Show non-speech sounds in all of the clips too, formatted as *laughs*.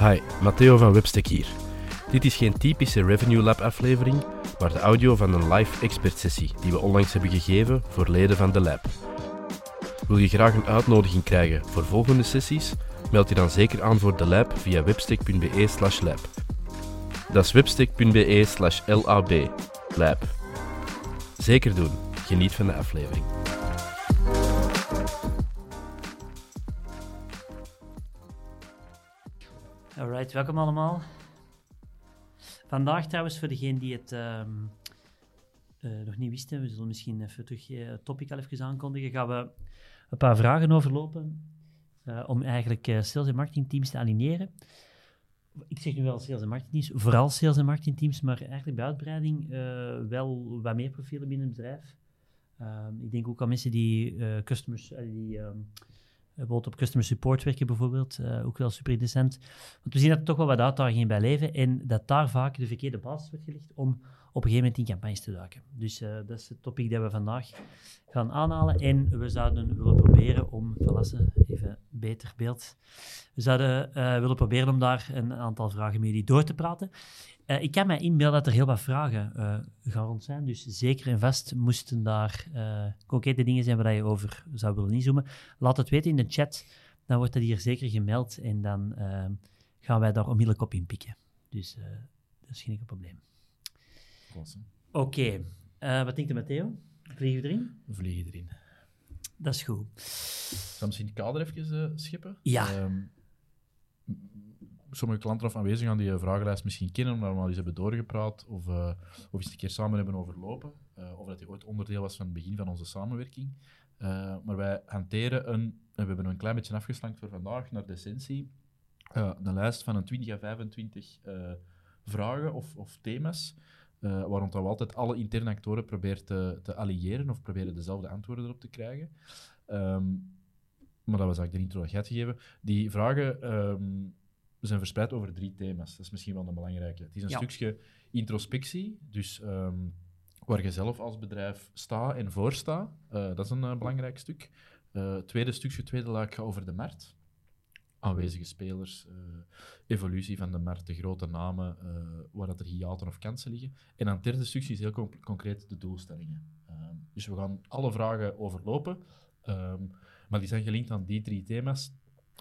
Hi, Matteo van Webstack hier. Dit is geen typische Revenue Lab aflevering, maar de audio van een live expert sessie die we onlangs hebben gegeven voor leden van de lab. Wil je graag een uitnodiging krijgen voor volgende sessies? Meld je dan zeker aan voor de lab via webstack.be slash lab. Dat is webstack.be slash lab. Lab. Zeker doen. Geniet van de aflevering. Welkom allemaal. Vandaag trouwens, voor degenen die het ehm, eh, nog niet wisten, we zullen misschien even terug eh, het topic al even aankondigen, gaan we een paar vragen overlopen eh, om eigenlijk sales- en marketingteams te aligneren. Ik zeg nu wel sales- en marketingteams, vooral sales- en marketingteams, maar eigenlijk bij uitbreiding wel wat meer profielen binnen het bedrijf. Ehm, ik denk ook aan mensen die customers, die ehm, bijvoorbeeld op customer support werken bijvoorbeeld, eh, ook wel super interessant. Want we zien dat er toch wel wat uitdagingen bij leven en dat daar vaak de verkeerde basis wordt gelegd om op een gegeven moment in campagnes te duiken. Dus eh, dat is het topic dat we vandaag gaan aanhalen en we zouden willen proberen om, verlassen, even beter beeld, we zouden eh, willen proberen om daar een aantal vragen jullie door te praten. Eh, ik kan mij inbeelden dat er heel wat vragen eh, gaan rond zijn, dus zeker en vast moesten daar eh, concrete dingen zijn waar je over zou willen inzoomen. Laat het weten in de chat, dan wordt dat hier zeker gemeld en dan gaan wij daar onmiddellijk op inpikken. Dus dat is geen enkel probleem. Klasse. Oké, wat denkt u Matteo? Vliegen we erin? We vliegen erin. Dat is goed. Zal misschien het kader even schippen? Ja. Ehm, sommige klanten of aanwezigen gaan die eh, vragenlijst misschien kennen, omdat we al eens hebben doorgepraat of, eh, of eens een keer samen hebben overlopen. eh, of dat die ooit onderdeel was van het begin van onze samenwerking. Maar wij hanteren een, en we hebben een klein beetje afgeslankt voor vandaag naar de essentie, eh, een lijst van een 20 à 25 eh, vragen of, of thema's, waar rond dat we altijd alle interne actoren proberen te, te alliëren of proberen dezelfde antwoorden erop te krijgen. Ehm, maar dat was eigenlijk de intro dat. Die vragen ehm, zijn verspreid over drie thema's. Dat is misschien wel een belangrijke. Het is een Ja. stukje introspectie, dus ehm, waar je zelf als bedrijf staat en voor staat. Eh, dat is een eh, belangrijk stuk. Eh, tweede stukje, tweede laag gaat over de markt. Aanwezige spelers, evolutie van de markt, de grote namen, waar dat er hiaten of kansen liggen. En dan het derde stukje is heel con- concreet de doelstellingen. Ehm, dus we gaan alle vragen overlopen, ehm, maar die zijn gelinkt aan die drie thema's.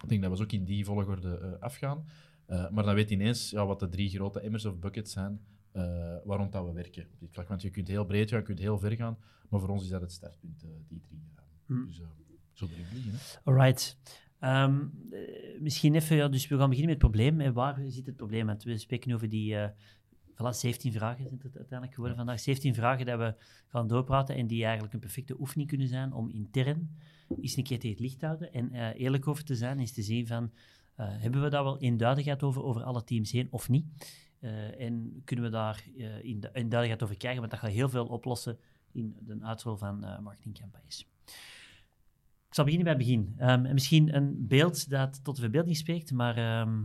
Ik denk dat we ze ook in die volgorde eh, afgaan. Eh, maar dan weet je ineens ja, wat de drie grote emmers of buckets zijn eh waar rond dat we werken op dit vlak. Want je kunt heel breed gaan, je kunt heel ver gaan, maar voor ons is dat het startpunt, die drie. Hm. Dus zo. Alright. Ehm, eh, misschien even, ja, dus we gaan beginnen met het probleem. En waar zit het probleem? Want we spreken over die, voilà, 17 vragen zijn het uiteindelijk geworden vandaag. 17 vragen dat we gaan doorpraten en die eigenlijk een perfecte oefening kunnen zijn om intern eens een keer tegen het licht te houden en eh, eerlijk over te zijn, is te zien van, eh, hebben we daar wel eenduidigheid over, over alle teams heen of niet? Eh, en kunnen we daar in de, eenduidigheid over krijgen, want dat gaat heel veel oplossen in de uitrol van marketingcampagnes. Ik zal beginnen bij het begin. Ehm, en misschien een beeld dat tot de verbeelding spreekt, maar ehm,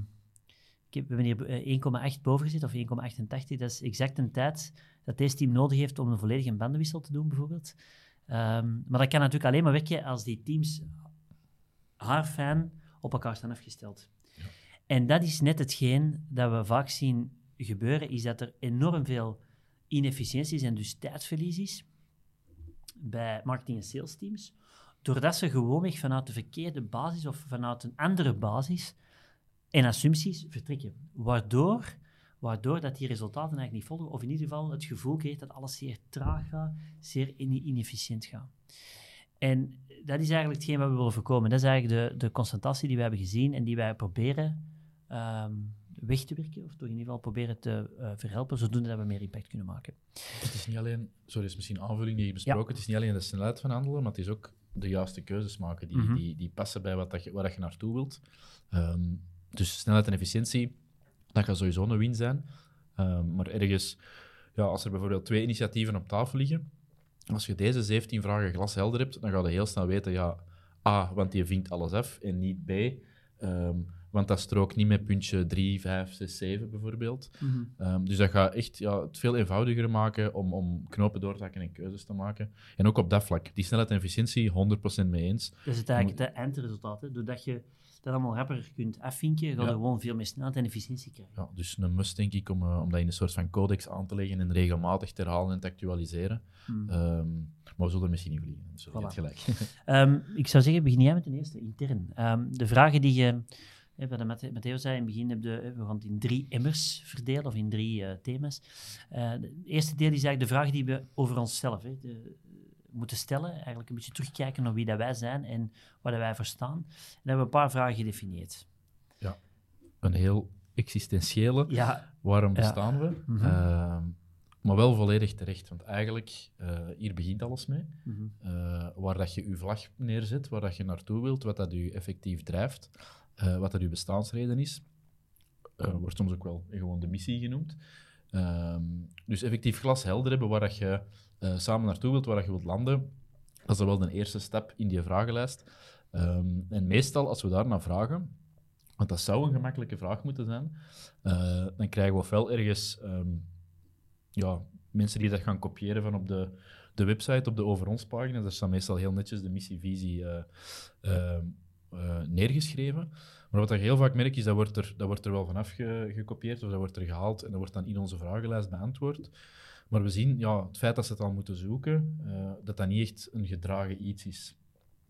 ik heb, we hebben hier eh, 1,8 boven gezet, of 1,88. Dat is exact een tijd dat deze team nodig heeft om een volledige bandenwissel te doen, bijvoorbeeld. Ehm, maar dat kan natuurlijk alleen maar werken als die teams haar fan op elkaar staan afgesteld. En dat is net hetgeen dat we vaak zien gebeuren, is dat er enorm veel inefficiënties en dus tijdverlies is bij marketing- en sales teams, doordat ze gewoonweg vanuit de verkeerde basis of vanuit een andere basis en assumpties vertrekken. Waardoor, waardoor dat die resultaten eigenlijk niet volgen, of in ieder geval het gevoel krijgt dat alles zeer traag gaat, zeer ine- inefficiënt gaat. En dat is eigenlijk hetgeen wat we willen voorkomen. Dat is eigenlijk de, de constatatie die we hebben gezien en die wij proberen ehm, weg te werken, of toch in ieder geval proberen te eh, verhelpen, zodoende dat we meer impact kunnen maken. Het is niet alleen, sorry, is misschien een aanvulling die je besproken, het is niet alleen de snelheid van handelen, maar het is ook de juiste keuzes maken die, Mhm. die, die passen bij wat dat je, waar dat je naartoe wilt. Ehm, dus snelheid en efficiëntie, dat gaat sowieso een win zijn. Ehm, maar ergens, ja, als er bijvoorbeeld twee initiatieven op tafel liggen, als je deze 17 vragen glashelder hebt, dan ga je heel snel weten, ja, A, want die vinkt alles af, en niet B, ehm, want dat strookt niet met puntje 3, 5, 6, 7 bijvoorbeeld. Mhm. Ehm, dus dat gaat echt ja, het veel eenvoudiger maken om, om knopen door te hakken en keuzes te maken. En ook op dat vlak, die snelheid en efficiëntie, 100% mee eens. Dat is het eigenlijk het eindresultaat. Hè. Doordat je dat allemaal rapper kunt afvinken, ga je Ja. gewoon veel meer snelheid en efficiëntie krijgen. Ja, dus een must denk ik om, eh, om dat in een soort van codex aan te leggen en regelmatig te herhalen en te actualiseren. Hmm. Ehm, maar we zullen er misschien in vliegen. Voilà. hebt gelijk. *laughs* Ehm, ik zou zeggen, begin jij met de eerste, intern. Ehm, de vragen die je, hè, wat Matteo zei in het begin, heb je, hè, we gaan het in drie emmers verdelen, of in drie eh, thema's. Eh, de eerste deel is eigenlijk de vragen die we over onszelf hè, de- moeten stellen. Eigenlijk een beetje terugkijken naar wie dat wij zijn en waar wij voor staan. En dan hebben we een paar vragen gedefinieerd. een heel existentiële. Ja, Waarom Ja. bestaan we? Mhm. Ehm, maar wel volledig terecht, want eigenlijk, eh, hier begint alles mee. mhm. Eh, waar dat je je vlag neerzet, waar dat je naartoe wilt, wat dat je effectief drijft, eh, wat dat je bestaansreden is, wordt soms ook wel gewoon de missie genoemd. Ehm, dus effectief glashelder hebben waar dat je eh, samen naartoe wilt, waar je wilt landen, dat is wel de eerste stap in die vragenlijst. Ehm, en meestal, als we daar naar vragen, want dat zou een gemakkelijke vraag moeten zijn, eh, dan krijgen we ofwel ergens ehm, ja, mensen die dat gaan kopiëren van op de, de website, op de over ons pagina. Daar staat meestal heel netjes de missievisie eh, neergeschreven. Maar wat je heel vaak merkt, is dat wordt er, dat wordt er wel vanaf ge- gekopieerd of dat wordt er gehaald en dat wordt dan in onze vragenlijst beantwoord. Maar we zien, ja, het feit dat ze het al moeten zoeken, eh, dat dat niet echt een gedragen iets is.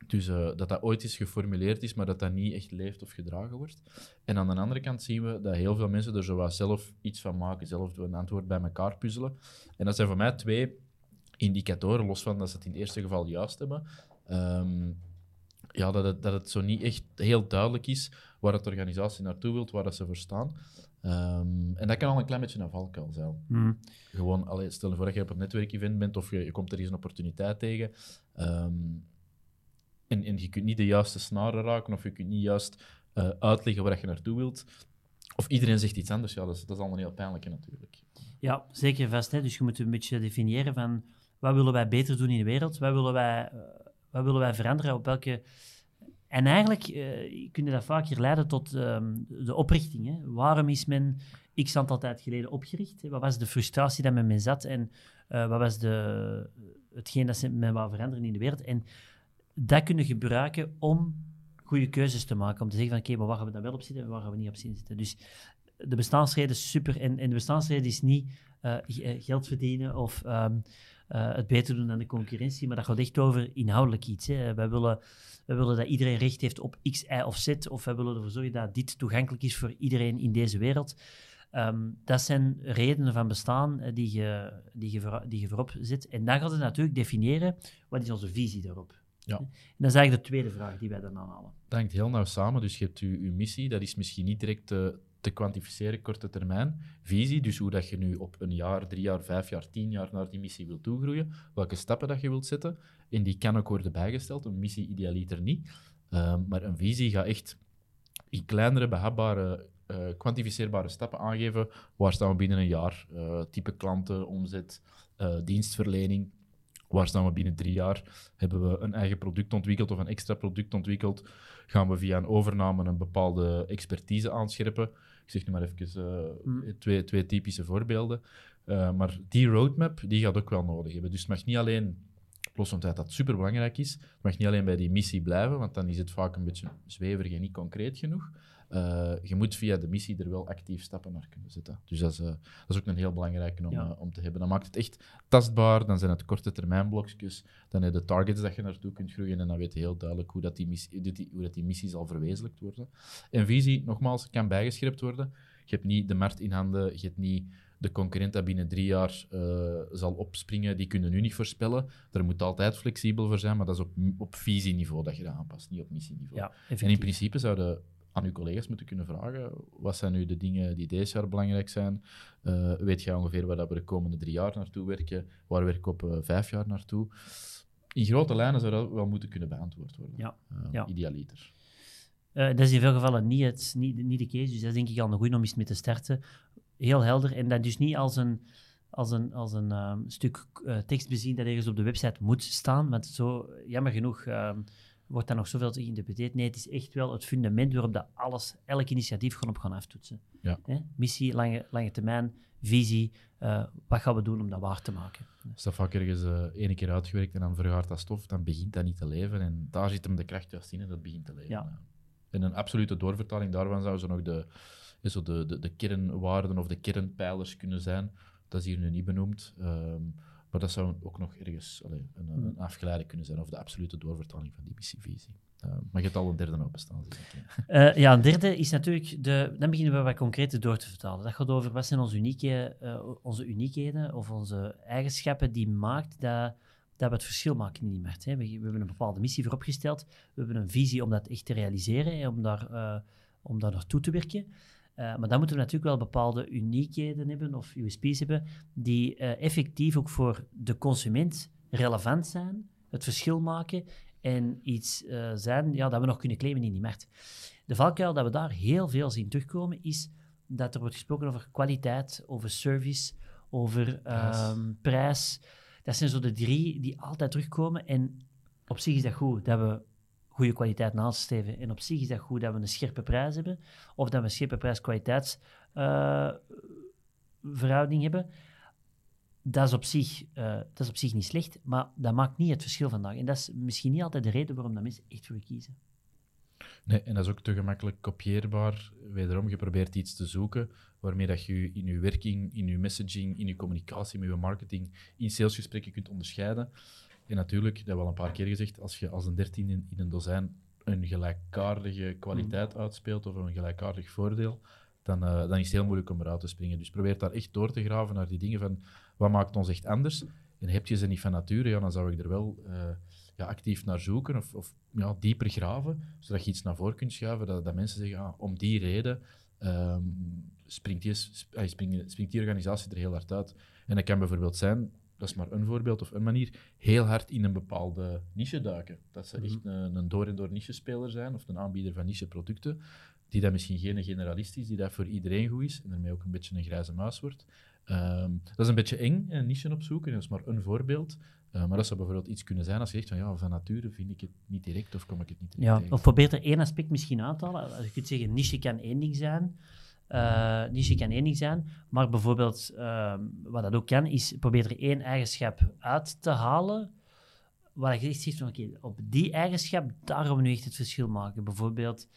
Dus eh, dat dat ooit eens geformuleerd is, maar dat dat niet echt leeft of gedragen wordt. En aan de andere kant zien we dat heel veel mensen er zo zelf iets van maken, zelf een antwoord bij elkaar puzzelen. En dat zijn voor mij twee indicatoren, los van dat ze het in het eerste geval juist hebben. Ehm, ja, dat het, dat het zo niet echt heel duidelijk is waar het organisatie naartoe wilt, waar dat ze voor staan. Ehm, en dat kan al een klein beetje een valkuil zijn. Mhm. Gewoon, allee, stel je voor dat je op een netwerkevent bent of je, je komt er eens een opportuniteit tegen. ehm, en, en je kunt niet de juiste snaren raken of je kunt niet juist eh, uitleggen waar je naartoe wilt. Of iedereen zegt iets anders. Ja, dat is, dat is allemaal heel pijnlijk natuurlijk. Ja, zeker vast. Hè. Dus je moet een beetje definiëren van wat willen wij beter doen in de wereld, wat willen wij, eh, wat willen wij veranderen, op welke... En eigenlijk eh kun je dat vaak hier leiden tot ehm, de oprichting. Hè. Waarom is men x aantal tijd geleden opgericht? Wat was de frustratie dat men mee zat en eh, wat was de, hetgeen dat men wou veranderen in de wereld? En dat kunnen gebruiken om goede keuzes te maken. Om te zeggen van, oké, waar gaan we dan wel op zitten en waar gaan we niet op zitten? Dus de bestaansreden is super. En, de bestaansreden is niet eh, geld verdienen of ehm, eh, het beter doen dan de concurrentie, maar dat gaat echt over inhoudelijk iets. Hè. Wij, willen, wij willen dat iedereen recht heeft op X, Y of Z, of wij willen ervoor zorgen dat dit toegankelijk is voor iedereen in deze wereld. Ehm, dat zijn redenen van bestaan eh, die, je, die, je voor, die je voorop zet. En dan gaat het natuurlijk definiëren, wat is onze visie daarop? Ja. En dat is eigenlijk de tweede vraag die wij dan aanhalen. Dat hangt heel nauw samen. Dus je hebt je, je missie, dat is misschien niet direct te, te kwantificeren, korte termijn. Visie, dus hoe dat je nu op een jaar, drie jaar, vijf jaar, tien jaar naar die missie wilt toegroeien. Welke stappen dat je wilt zetten. En die kan ook worden bijgesteld. Een missie idealiter niet. Ehm, maar een visie gaat echt in kleinere, behapbare, eh, kwantificeerbare stappen aangeven. Waar staan we binnen een jaar? Eh, type klanten, omzet, eh, dienstverlening. Waar staan we binnen drie jaar? Hebben we een eigen product ontwikkeld of een extra product ontwikkeld? Gaan we via een overname een bepaalde expertise aanscherpen? Ik zeg nu maar even eh, Mm. twee, twee typische voorbeelden. Eh, maar die roadmap die gaat ook wel nodig hebben. Dus het mag niet alleen, los van het feit dat het superbelangrijk is, het mag niet alleen bij die missie blijven, want dan is het vaak een beetje zweverig en niet concreet genoeg. Eh, je moet via de missie er wel actief stappen naar kunnen zetten. Dus dat is, eh, dat is ook een heel belangrijke om, Ja. eh, om te hebben. Dan maakt het echt tastbaar, dan zijn het korte termijn blokjes, dan heb je de targets dat je naartoe kunt groeien en dan weet je heel duidelijk hoe, dat die, missie, hoe dat die missie zal verwezenlijkt worden. En visie, nogmaals, kan bijgeschrept worden. Je hebt niet de markt in handen, je hebt niet de concurrent dat binnen drie jaar zal opspringen, die kunnen nu niet voorspellen. Er moet altijd flexibel voor zijn, maar dat is op, op visieniveau dat je dat aanpast, niet op missieniveau. Ja, En in principe zouden aan uw collega's moeten kunnen vragen, wat zijn nu de dingen die deze jaar belangrijk zijn? Eh, weet je ongeveer waar dat we de komende drie jaar naartoe werken? Waar werk ik op eh, vijf jaar naartoe? In grote lijnen zou dat wel moeten kunnen beantwoord worden. Ja, Eh, ja. Idealiter. Dat is in veel gevallen niet, het, niet, niet de case, dus dat is denk ik al een goede om eens mee te starten. Heel helder, en dat dus niet als een, als een, als een ehm, stuk tekst bezien dat ergens op de website moet staan, want zo, jammer genoeg, ehm, wordt daar nog zoveel geïnterpreteerd. Nee, het is echt wel het fundament waarop dat alles, elk initiatief gewoon op gaan aftoetsen. Ja. Hè? Missie, lange, lange termijn, visie, uh, wat gaan we doen om dat waar te maken? Als dat vaak ergens uh, ene keer uitgewerkt en dan vergaart dat stof, dan begint dat niet te leven. En daar zit hem de kracht juist in en dat begint te leven. Ja. En een absolute doorvertaling daarvan zou zo nog de, zo de, de, de kernwaarden of de kernpijlers kunnen zijn. Dat is hier nu niet benoemd. Um, maar dat zou ook nog ergens allee, een, Hmm. een afgeleide kunnen zijn, of de absolute doorvertaling van die missievisie. Uh, maar je hebt al een derde openstaan. Ik. Uh, *laughs* ja, een derde is natuurlijk, de, dan beginnen we wat concreter door te vertalen. Dat gaat over wat zijn onze, unieke, uh, onze uniekheden of onze eigenschappen die maakt dat, dat we het verschil maken in die markt. Hè. We, we, hebben een bepaalde missie vooropgesteld, we hebben een visie om dat echt te realiseren, hè, om, daar, om daar naartoe te werken. Uh, maar dan moeten we natuurlijk wel bepaalde uniekheden hebben of USP's hebben die uh, effectief ook voor de consument relevant zijn, het verschil maken en iets uh, zijn ja, dat we nog kunnen claimen in die markt. De valkuil dat we daar heel veel zien terugkomen is dat er wordt gesproken over kwaliteit, over service, over um, prijs. Dat zijn zo de drie die altijd terugkomen en op zich is dat goed dat we goede kwaliteit nastreven. En op zich is dat goed dat we een scherpe prijs hebben, of dat we een scherpe prijs-kwaliteits uh, verhouding hebben. Dat is, op zich, uh, dat is op zich niet slecht, maar dat maakt niet het verschil vandaag. En dat is misschien niet altijd de reden waarom dat mensen echt voor kiezen. Nee, en dat is ook te gemakkelijk kopieerbaar. Wederom, je probeert iets te zoeken waarmee dat je in je werking, in je messaging, in je communicatie, met je marketing, in salesgesprekken kunt onderscheiden. En natuurlijk, dat hebben we al een paar keer gezegd, als je als een dertien in, een dozijn een gelijkaardige kwaliteit uitspeelt of een gelijkaardig voordeel, dan, uh, dan is het heel moeilijk om eruit te springen. Dus probeer daar echt door te graven naar die dingen van wat maakt ons echt anders. En heb je ze niet van nature, ja, dan zou ik er wel uh, ja, actief naar zoeken of, of ja, dieper graven, zodat je iets naar voren kunt schuiven, dat, dat mensen zeggen, ah, om die reden um, springt, die, springt, springt die organisatie er heel hard uit. En dat kan bijvoorbeeld zijn, dat is maar een voorbeeld of een manier, heel hard in een bepaalde niche duiken. Dat ze echt een, een door en door niche-speler zijn of een aanbieder van niche-producten, die dat misschien geen generalist is, die dat voor iedereen goed is en daarmee ook een beetje een grijze muis wordt. Um, dat is een beetje eng, een niche opzoeken, dat is maar een voorbeeld. Uh, maar dat zou bijvoorbeeld iets kunnen zijn als je zegt van ja, van nature vind ik het niet direct of kom ik het niet direct ja, tegen. Of probeer er één aspect misschien aan te halen. Als je kunt zeggen, niche kan één ding zijn. Uh, niche kan één ding zijn, maar bijvoorbeeld uh, wat dat ook kan, is probeer er één eigenschap uit te halen waar je echt zegt van oké, op die eigenschap, daar gaan we nu echt het verschil maken. Bijvoorbeeld,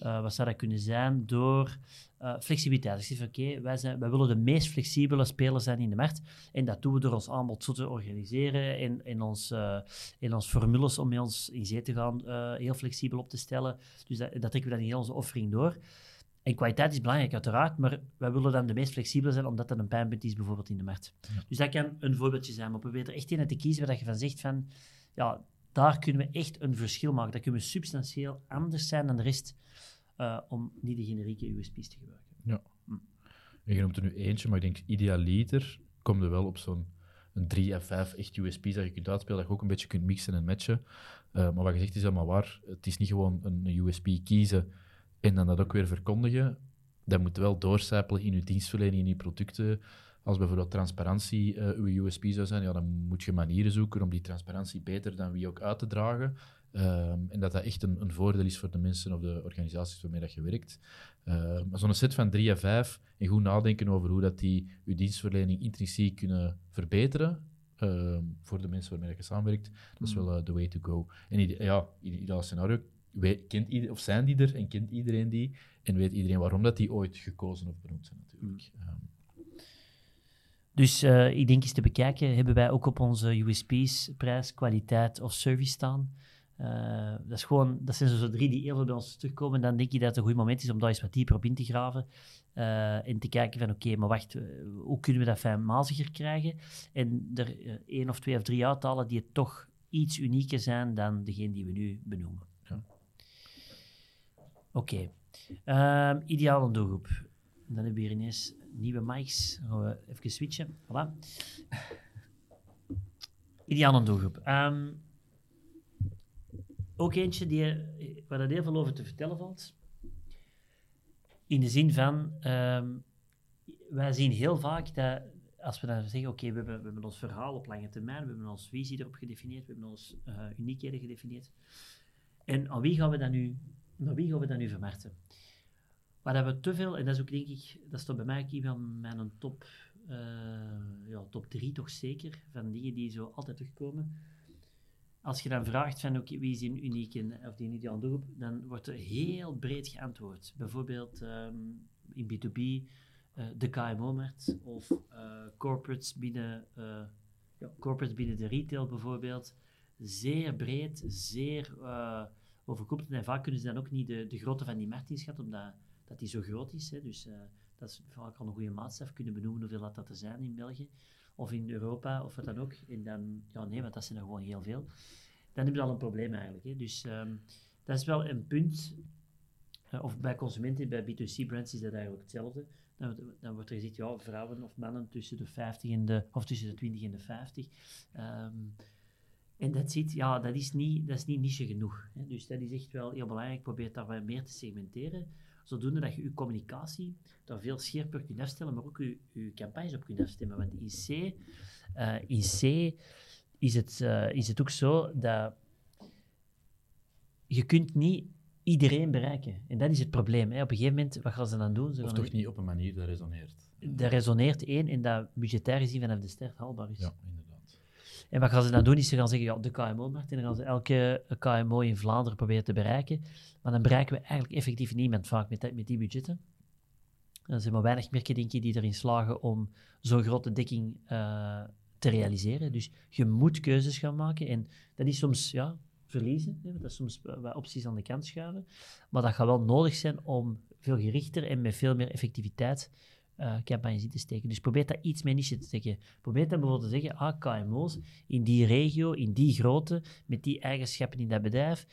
uh, wat zou dat kunnen zijn? Door uh, flexibiliteit. Ik zeg van oké, wij, zijn, wij willen de meest flexibele speler zijn in de markt. En dat doen we door ons aanbod zo te organiseren en in, ons, in ons formules om met ons in zee te gaan heel flexibel op te stellen. Dus dat, dat trekken we dan in heel onze offering door. En kwaliteit is belangrijk, uiteraard, maar wij willen dan de meest flexibel zijn, omdat dat een pijnpunt is bijvoorbeeld in de markt. Ja. Dus dat kan een voorbeeldje zijn, maar probeer er echt in te kiezen waar je van zegt van, ja, daar kunnen we echt een verschil maken. Dat kunnen we substantieel anders zijn dan de rest, uh, om niet de generieke USP's te gebruiken. Ja. Hm. Je noemt er nu eentje, maar ik denk idealiter komt er wel op zo'n een 3 of 5 echt USP's dat je kunt uitspelen, dat je ook een beetje kunt mixen en matchen. Uh, maar wat je zegt is helemaal waar. Het is niet gewoon een USP kiezen en dan dat ook weer verkondigen, dat moet wel doorcijpelen in je dienstverlening, in je producten. Als bijvoorbeeld transparantie uh, uw USP zou zijn, ja, dan moet je manieren zoeken om die transparantie beter dan wie ook uit te dragen. Um, en dat dat echt een, een, voordeel is voor de mensen of de organisaties waarmee dat je werkt. Uh, maar zo'n set van drie en vijf en goed nadenken over hoe dat die je dienstverlening intrinsiek kunnen verbeteren, uh, voor de mensen waarmee je samenwerkt, dat is wel uh, the way to go. En ja, ideale scenario weet, kent ieder, of zijn die er en kent iedereen die en weet iedereen waarom dat die ooit gekozen of benoemd zijn natuurlijk. Mm. Um. Dus uh, ik denk eens te bekijken, hebben wij ook op onze USP's prijs, kwaliteit of service staan. Uh, dat, is gewoon, dat zijn zo drie die heel veel bij ons terugkomen. Dan denk je dat het een goed moment is om daar eens wat dieper op in te graven. Uh, en te kijken van, oké, okay, maar wacht, hoe kunnen we dat fijnmaziger krijgen? En er één of twee of drie uithalen die toch iets unieker zijn dan degene die we nu benoemen. Oké. Okay. Um, ideale doelgroep. Dan hebben we hier ineens nieuwe mics. Dan gaan we even switchen. Voilà. Ideale doelgroep. Um, ook eentje die, waar er heel veel over te vertellen valt. In de zin van, um, wij zien heel vaak dat als we dan zeggen, oké, we, hebben, we hebben ons verhaal op lange termijn, we hebben onze visie erop gedefinieerd, we hebben onze uh, uniekheden gedefinieerd. En aan wie gaan we dat nu, naar wie gaan we dat nu vermarkten? Waar hebben we te veel, en dat is ook denk ik, dat staat bij mij een van mijn top, uh, ja, top drie toch zeker, van dingen die zo altijd terugkomen. Als je dan vraagt van okay, wie is een unieke of die ideale doelgroep, dan wordt er heel breed geantwoord. Bijvoorbeeld um, in B2B uh, de KMO-markt of uh, corporates, binnen, ja, corporates binnen de retail bijvoorbeeld. Zeer breed, zeer En vaak kunnen ze dan ook niet de, de grootte van die markt inschatten, omdat dat die zo groot is. Hè. Dus dat is vaak al een goede maatstaf kunnen benoemen hoeveel dat, dat er zijn in België of in Europa of wat dan ook. En dan, ja nee, want dat zijn er gewoon heel veel. Dan heb je al een probleem eigenlijk. Hè. Dus um, dat is wel een punt. Uh, of bij consumenten, bij B2C-brands is dat eigenlijk hetzelfde. Dan, dan, wordt er gezegd, ja, vrouwen of mannen tussen de 50 en de, of tussen de 20 en de 50. Um, ehm, en dat ziet, ja, dat is niet, dat is niet niche genoeg. Hè. Dus dat is echt wel heel belangrijk. Probeer daar meer te segmenteren zodoende dat je je communicatie daar veel scherper kunt afstellen, maar ook je, je campagnes op kunt afstemmen. Want in C, uh, in C is, het, uh, is het ook zo dat je kunt niet iedereen bereiken. En dat is het probleem. Hè. Op een gegeven moment, wat gaan ze dan doen? Ze of toch niet op een manier dat resoneert? Dat resoneert één en dat budgetair gezien vanaf de start haalbaar is. Ja, inderdaad. En wat gaan ze dan doen? Is ze gaan zeggen, ja, de KMO-markt. En dan gaan ze elke KMO in Vlaanderen proberen te bereiken. Maar dan bereiken we eigenlijk effectief niemand vaak met, met die budgetten. Er zijn maar weinig merken, die erin slagen om zo'n grote dekking uh, te realiseren. Dus je moet keuzes gaan maken. En dat is soms ja, verliezen. Hè, dat is soms wat opties aan de kant schuiven. Maar dat gaat wel nodig zijn om veel gerichter en met veel meer effectiviteit uh, campagnes in te steken. Dus probeer dat iets meer niche te steken. Probeer dan bijvoorbeeld te zeggen, ah, KMO's in die regio, in die grootte, met die eigenschappen in dat bedrijf,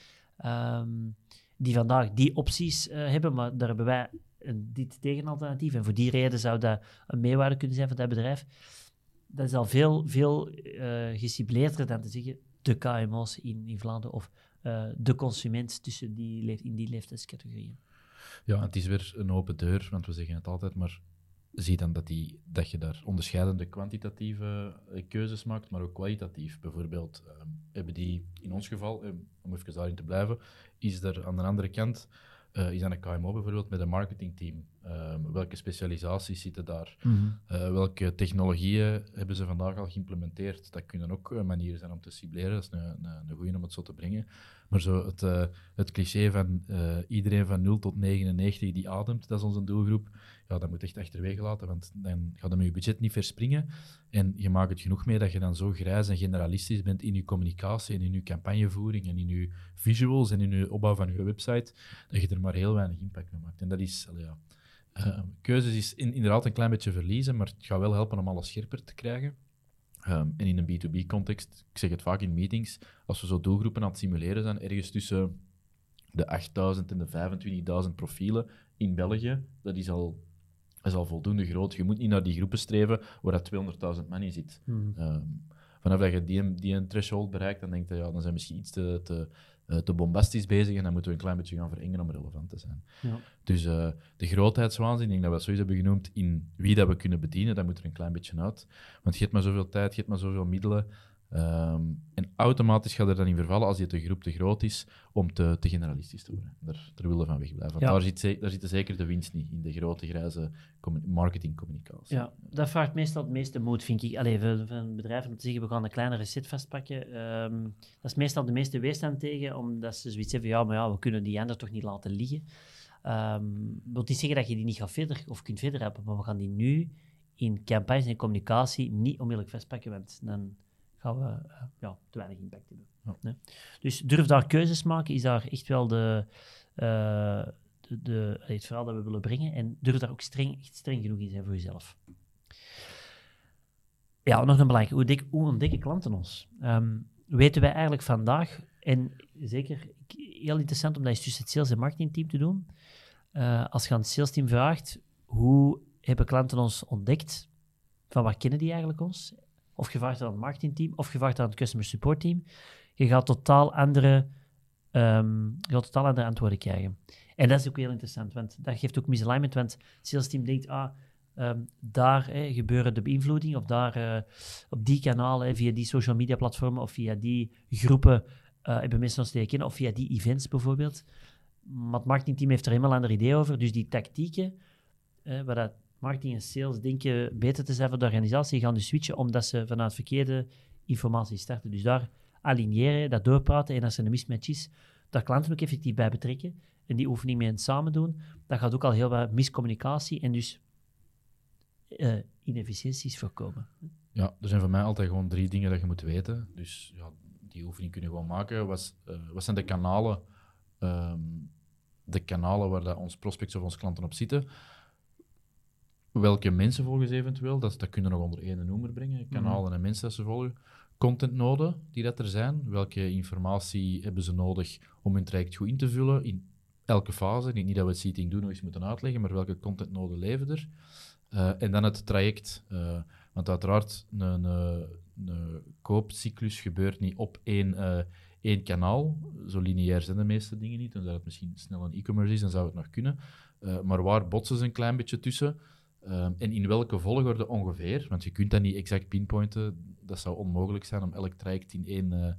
um, die vandaag die opties uh, hebben, maar daar hebben wij dit tegenalternatief. En voor die reden zou dat een meerwaarde kunnen zijn voor dat bedrijf. Dat is al veel, veel uh, gecibleerder dan te zeggen de KMO's in, in Vlaanderen of de consument tussen die in die leeftijdscategorieën. Ja, het is weer een open deur, want we zeggen het altijd, maar zie dan dat, die, dat je daar onderscheidende kwantitatieve keuzes maakt, maar ook kwalitatief. Bijvoorbeeld uh, hebben die, in ons geval, om even daarin te blijven, is er aan de andere kant uh, is aan een KMO bijvoorbeeld met een marketingteam. Um, welke specialisaties zitten daar? Mm welke technologieën hebben ze vandaag al geïmplementeerd? Dat kunnen ook uh, manieren zijn om te cibleren. Dat is een, een, een goede om het zo te brengen. Maar zo het, uh, het cliché van iedereen van 0 tot 99 die ademt, dat is onze doelgroep ja, dat moet echt achterwege laten, want dan gaat het met je budget niet verspringen. En je maakt het genoeg mee dat je dan zo grijs en generalistisch bent in je communicatie en in je campagnevoering en in je visuals en in je opbouw van je website, dat je er maar heel weinig impact mee maakt. En dat is, ja, uh, keuzes is in, inderdaad een klein beetje verliezen, maar het gaat wel helpen om alles scherper te krijgen. Um, en in een B2B-context, ik zeg het vaak in meetings, als we zo doelgroepen aan het simuleren zijn, ergens tussen de 8000 en de 25.000 profielen in België, dat is al is al voldoende groot. Je moet niet naar die groepen streven waar dat 200.000 man in zit. Hmm. Um, vanaf dat je die, die een threshold bereikt, dan denk je, ja, dan zijn we misschien iets te, te, uh, te bombastisch bezig en dan moeten we een klein beetje gaan verengen om relevant te zijn. Ja. Dus uh, de grootheidswaanzin, ik denk dat we het sowieso hebben genoemd, in wie dat we kunnen bedienen, dat moet er een klein beetje uit. Want je hebt maar zoveel tijd, je hebt maar zoveel middelen. Um, en automatisch gaat er dan in vervallen, als je de groep te groot is, om te, te generalistisch te worden. Daar, daar willen we van wegblijven. Ja. Daar, zit, daar zit zeker de winst niet, in de grote grijze marketingcommunicatie. Ja, dat vraagt meestal het meeste moed, vind ik. Allee, van, van bedrijven om te zeggen, we gaan een kleinere set vastpakken. Um, dat is meestal de meeste weerstand tegen, omdat ze zoiets hebben, ja, maar ja, we kunnen die ander toch niet laten liggen. Um, wil niet zeggen dat je die niet gaat verder, of kunt verder helpen, maar we gaan die nu in campagnes en communicatie niet onmiddellijk vastpakken, want dan gaan we uh, ja, te weinig impact hebben. Ja. Nee? Dus durf daar keuzes maken, is daar echt wel de, uh, de, de, het verhaal dat we willen brengen. En durf daar ook streng, echt streng genoeg in zijn voor jezelf. Ja, nog een belangrijke. Hoe, dik, hoe ontdekken klanten ons? Um, weten wij eigenlijk vandaag, en zeker heel interessant om dat eens tussen het sales- en marketingteam te doen. Uh, als je aan het salesteam vraagt, hoe hebben klanten ons ontdekt? Van waar kennen die eigenlijk ons? Of je vraagt aan het marketingteam, of je vraagt aan het customer support team, je gaat totaal andere, um, je gaat totaal andere antwoorden krijgen. En dat is ook heel interessant, want dat geeft ook misalignment, want het sales team denkt, ah, um, daar hè, gebeuren de beïnvloeding, of daar uh, op die kanalen, via die social media platformen of via die groepen eh, hebben mensen ons leren kennen, of via die events bijvoorbeeld. Maar het marketingteam heeft er helemaal een ander idee over. Dus die tactieken, eh, waar dat marketing en sales denken beter te zijn voor de organisatie, gaan dus switchen omdat ze vanuit verkeerde informatie starten. Dus daar aligneren, dat doorpraten en als er een mismatch is, daar klanten ook effectief bij betrekken en die oefening mee samen doen. Dat gaat ook al heel wat miscommunicatie en dus uh, inefficiënties voorkomen. Ja, er zijn voor mij altijd gewoon drie dingen dat je moet weten. Dus ja, die oefening kun je gewoon maken. Wat, uh, wat zijn de kanalen, um, de kanalen waar dat ons prospects of onze klanten op zitten? Welke mensen volgen ze eventueel? Dat, dat kunnen we nog onder één noemer brengen. Kanalen mm -hmm. en mensen dat ze volgen. Contentnoden die dat er zijn. Welke informatie hebben ze nodig om hun traject goed in te vullen? In elke fase. Niet, niet dat we het seating doen nog eens moeten uitleggen, maar welke contentnoden leven er? Uh, en dan het traject. Uh, want uiteraard, een, een, een, koopcyclus gebeurt niet op één, uh, één kanaal. Zo lineair zijn de meeste dingen niet. Tenzij het misschien snel een e-commerce is, dan zou het nog kunnen. maar waar botsen ze een klein beetje tussen? En in welke volgorde ongeveer? Want je kunt dat niet exact pinpointen. Dat zou onmogelijk zijn om elk traject in één,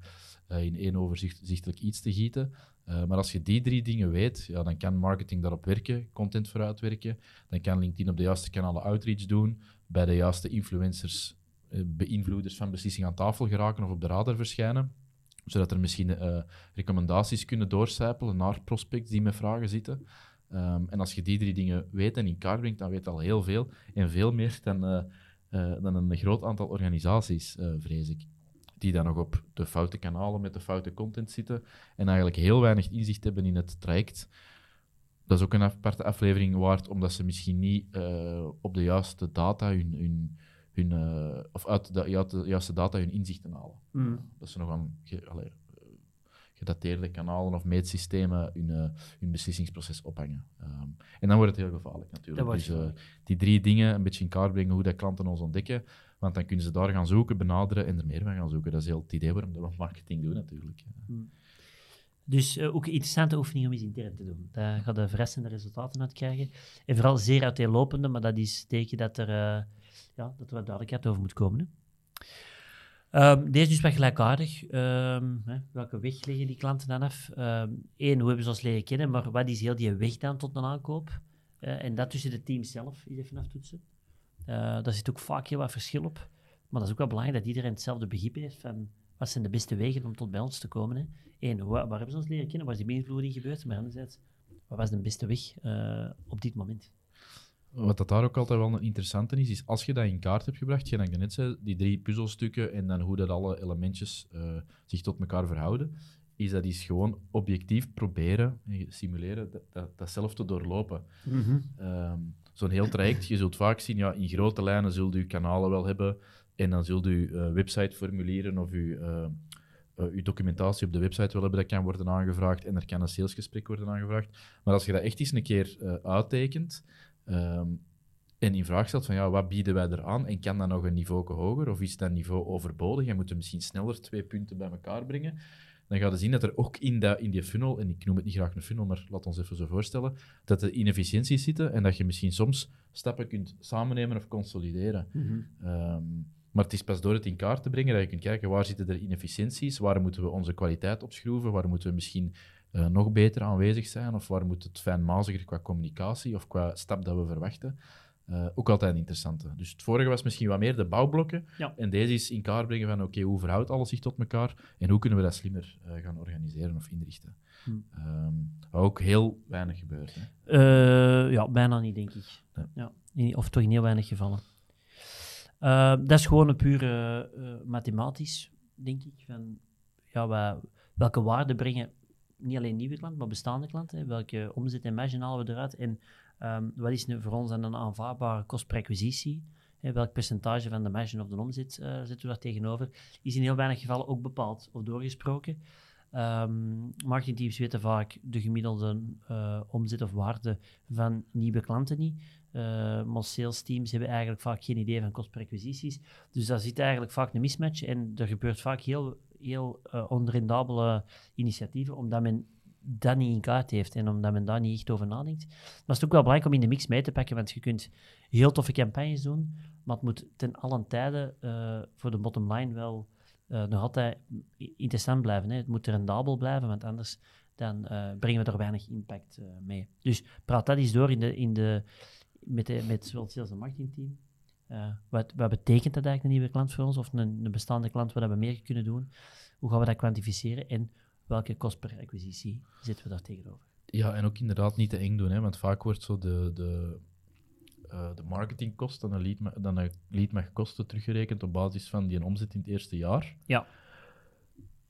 in één overzichtelijk iets te gieten. Uh, maar als je die drie dingen weet, ja, dan kan marketing daarop werken, content vooruit werken. Dan kan LinkedIn op de juiste kanalen outreach doen, bij de juiste influencers, uh, beïnvloeders van beslissing aan tafel geraken of op de radar verschijnen. Zodat er misschien uh, recommendaties kunnen doorcijpelen naar prospects die met vragen zitten. Um, en als je die drie dingen weet en in kaart brengt, dan weet je al heel veel. En veel meer dan, dan een groot aantal organisaties, vrees ik die dan nog op de foute kanalen met de foute content zitten en eigenlijk heel weinig inzicht hebben in het traject. Dat is ook een aparte aflevering waard, omdat ze misschien niet op de juiste data hun, hun, hun of uit de, de, juiste data hun inzichten halen. Mm. Dat ze nog aan allee, gedateerde kanalen of meetsystemen hun, uh, hun beslissingsproces ophangen. Um, en dan wordt het heel gevaarlijk natuurlijk. Dus die drie dingen een beetje in kaart brengen hoe dat klanten ons ontdekken, want dan kunnen ze daar gaan zoeken, benaderen en er meer van gaan zoeken. Dat is heel het idee waarom we marketing doen, natuurlijk. Hmm. Dus uh, ook een interessante oefening om eens intern te doen. Daar gaat de verrassende resultaten uit krijgen. En vooral zeer uiteenlopende, maar dat is teken dat er, ja, dat er wat duidelijkheid over moet komen. Hè. Um, deze is wat gelijkaardig. Um, hè, welke weg leggen die klanten dan af? Eén, um, hoe hebben ze ons leren kennen, maar wat is heel die weg dan tot een aankoop? Uh, en dat tussen de team zelf even aftoetsen. Uh, daar zit ook vaak heel wat verschil op. Maar dat is ook wel belangrijk dat iedereen hetzelfde begrip heeft van wat zijn de beste wegen om tot bij ons te komen. Hè? Eén, waar, waar hebben ze ons leren kennen? Waar is die beïnvloeding gebeurd? Maar anderzijds, wat was de beste weg uh, op dit moment? Wat dat daar ook altijd wel een interessante is, is als je dat in kaart hebt gebracht, je dan net zei, die drie puzzelstukken en dan hoe dat alle elementjes uh, zich tot elkaar verhouden, is dat is gewoon objectief proberen, simuleren, dat, dat, dat zelf te doorlopen. Mm -hmm. um, zo'n heel traject, je zult vaak zien, ja, in grote lijnen zult u kanalen wel hebben en dan zult u uh, websiteformulieren of uw, uh, uw documentatie op de website wel hebben, dat kan worden aangevraagd en er kan een salesgesprek worden aangevraagd. Maar als je dat echt eens een keer uittekent um, en in vraag stelt van ja, wat bieden wij eraan? En kan dat nog een niveau hoger? Of is dat niveau overbodig? En moeten we misschien sneller twee punten bij elkaar brengen, dan ga je zien dat er ook in, dat, in die funnel, en ik noem het niet graag een funnel, maar laat ons even zo voorstellen, dat er inefficiënties zitten en dat je misschien soms stappen kunt samennemen of consolideren. Mm -hmm. um, maar het is pas door het in kaart te brengen dat je kunt kijken waar zitten er inefficiënties, waar moeten we onze kwaliteit opschroeven, waar moeten we misschien uh, nog beter aanwezig zijn, of waar moet het fijnmaziger qua communicatie of qua stap dat we verwachten. Uh, ook altijd een interessante. Dus het vorige was misschien wat meer de bouwblokken. Ja. En deze is in kaart brengen van oké, okay, hoe verhoudt alles zich tot elkaar en hoe kunnen we dat slimmer uh, gaan organiseren of inrichten. Hm. Um, ook heel weinig gebeurt. Hè? Uh, ja, bijna niet, denk ik. Ja. ja. Of toch in heel weinig gevallen. dat is gewoon een pure mathematisch, denk ik. Van, ja, wij, welke waarde brengen niet alleen nieuwe klanten, maar bestaande klanten? Welke omzet en marge halen we eruit? En Um, wat is nu voor ons dan een aanvaardbare kost per? Hey, welk percentage van de marge of de omzet uh, zetten we daar tegenover? Is in heel weinig gevallen ook bepaald of doorgesproken. Um, marketingteams weten vaak de gemiddelde uh, omzet of waarde van nieuwe klanten niet. Uh, maar sales teams hebben eigenlijk vaak geen idee van kost per. Dus daar zit eigenlijk vaak een mismatch en er gebeurt vaak heel, heel uh, onrendabele initiatieven, omdat men dat niet in kaart heeft en omdat men daar niet echt over nadenkt. Maar het is ook wel belangrijk om in de mix mee te pakken, want je kunt heel toffe campagnes doen, maar het moet ten allen tijde uh, voor de bottom line wel eh, nog altijd interessant blijven. Hè. Het moet rendabel blijven, want anders dan, eh, brengen we er weinig impact eh, mee. Dus praat dat eens door in de, in de, met, de, met zowel het sales- en marketingteam. Eh, wat, wat betekent dat eigenlijk, een nieuwe klant voor ons? Of een, een bestaande klant waar we meer kunnen doen? Hoe gaan we dat kwantificeren? En welke kost per acquisitie zitten we daar tegenover? Ja, en ook inderdaad niet te eng doen, hè, want vaak wordt zo de, de, eh, de marketingkost dan een, lead, dan een lead mag kosten teruggerekend op basis van die omzet in het eerste jaar. Ja.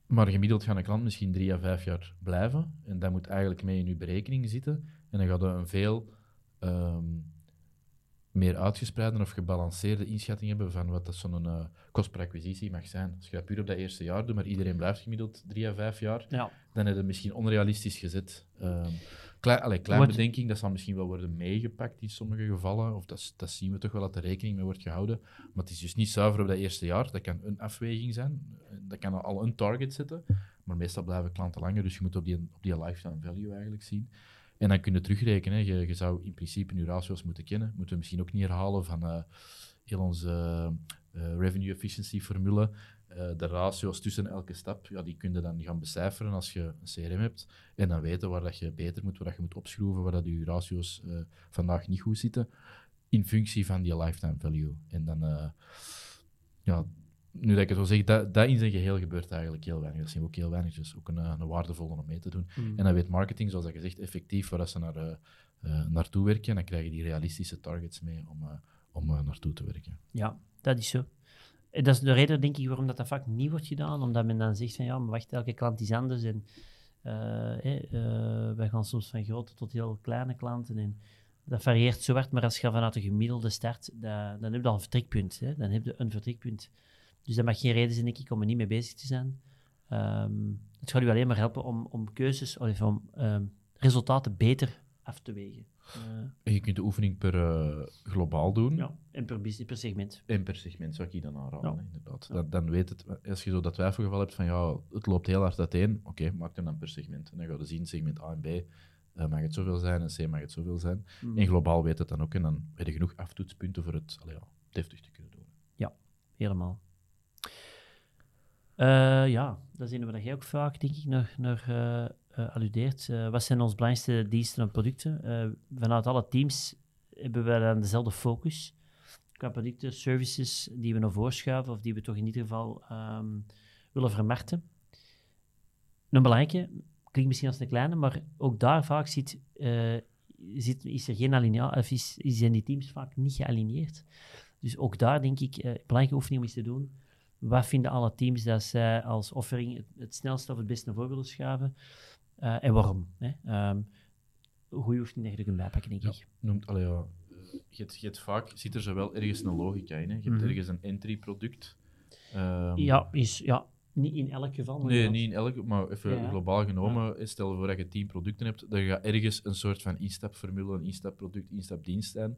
Maar gemiddeld gaat een klant misschien drie à vijf jaar blijven. En dat moet eigenlijk mee in je berekening zitten. En dan gaat je een veel ehm, meer uitgespreide of gebalanceerde inschatting hebben van wat dat zo'n eh, kost per acquisitie mag zijn. Als je dat puur op dat eerste jaar doet, maar iedereen blijft gemiddeld drie à vijf jaar, Ja. dan heb je misschien onrealistisch gezet. Ehm klein, allee, klein bedenking, dat zal misschien wel worden meegepakt in sommige gevallen, of dat, dat zien we toch wel dat er rekening mee wordt gehouden. Maar het is dus niet zuiver op dat eerste jaar. Dat kan een afweging zijn, dat kan al een target zetten, maar meestal blijven klanten langer, dus je moet op die, op die lifetime value eigenlijk zien. En dan kun je terugrekenen. Je, je zou in principe je ratio's moeten kennen. Moeten we misschien ook niet herhalen van eh, heel onze eh, revenue efficiency formule. Eh, de ratio's tussen elke stap, ja, die kun je dan gaan becijferen als je een CRM hebt. En dan weten waar dat je beter moet, waar dat je moet opschroeven, waar dat je ratio's eh, vandaag niet goed zitten. In functie van die lifetime value. En dan, eh, ja, nu dat ik het zo zeg, dat, dat in zijn geheel gebeurt eigenlijk heel weinig. Dat zien we ook heel weinig. Dus ook een, eh, een waardevolle om mee te doen. En dan weet marketing, zoals dat gezegd, effectief waar ze naar, eh, naartoe werken. En dan krijg je die realistische targets mee om, eh, om naartoe te werken. Ja, dat is zo. En dat is de reden, denk ik, waarom dat, dat vaak niet wordt gedaan. Omdat men dan zegt van, ja, maar wacht, elke klant is anders. En eh, wij gaan soms van grote tot heel kleine klanten. En dat varieert zo hard. Maar als je vanuit een gemiddelde start, dat, dan heb je al een vertrekpunt. Hè? Dan heb je een vertrekpunt. Dus dat mag geen reden zijn, denk ik, om er niet mee bezig te zijn. Ehm, het gaat u alleen maar helpen om, om keuzes, of om ehm, resultaten beter af te wegen. Eh, En je kunt de oefening per eh, globaal doen. ja, en per, per segment. En per segment zou ik die dan aanraden, Ja. inderdaad. Dan, dan weet het, als je zo dat twijfelgeval hebt van ja, het loopt heel hard uiteen, oké, maak hem dan per segment. En dan ga je zien, segment A en B eh, mag het zoveel zijn en C mag het zoveel zijn. Mm. En globaal weet het dan ook en dan heb je genoeg aftoetspunten voor het allee, ja, deftig te kunnen doen. Helemaal. Eh, ja, dat is een wat jij ook vaak, denk ik, nog, nog eh, eh, alludeert. Wat zijn onze belangrijkste diensten en producten? Vanuit alle teams hebben we dezelfde focus. Qua producten, services die we naar voren schuiven, of die we toch in ieder geval ehm, willen vermarkten. Een belangrijke, klinkt misschien als een kleine, maar ook daar vaak zit, is er geen of is, zijn die teams vaak niet gealineerd. Dus ook daar denk ik, eh belangrijke oefening om eens te doen. Wat vinden alle teams dat zij als offering het, het snelste of het beste naar voren willen schuiven? En waarom? Hè? Oefening dat je er kunt bijpakken, denk Ja. ik. Noemt, allee, ja, je, hebt, je hebt vaak, zit er zo wel ergens een logica in. Hè. Je hebt Mhm. ergens een entry-product. Ehm, Ja, is, ja, niet in elk geval. maar Nee, ja. niet in elk, maar even Ja. globaal genomen. Stel voor dat je tien producten hebt, dan gaat ergens een soort van instapformule, een instapproduct, instapdienst zijn.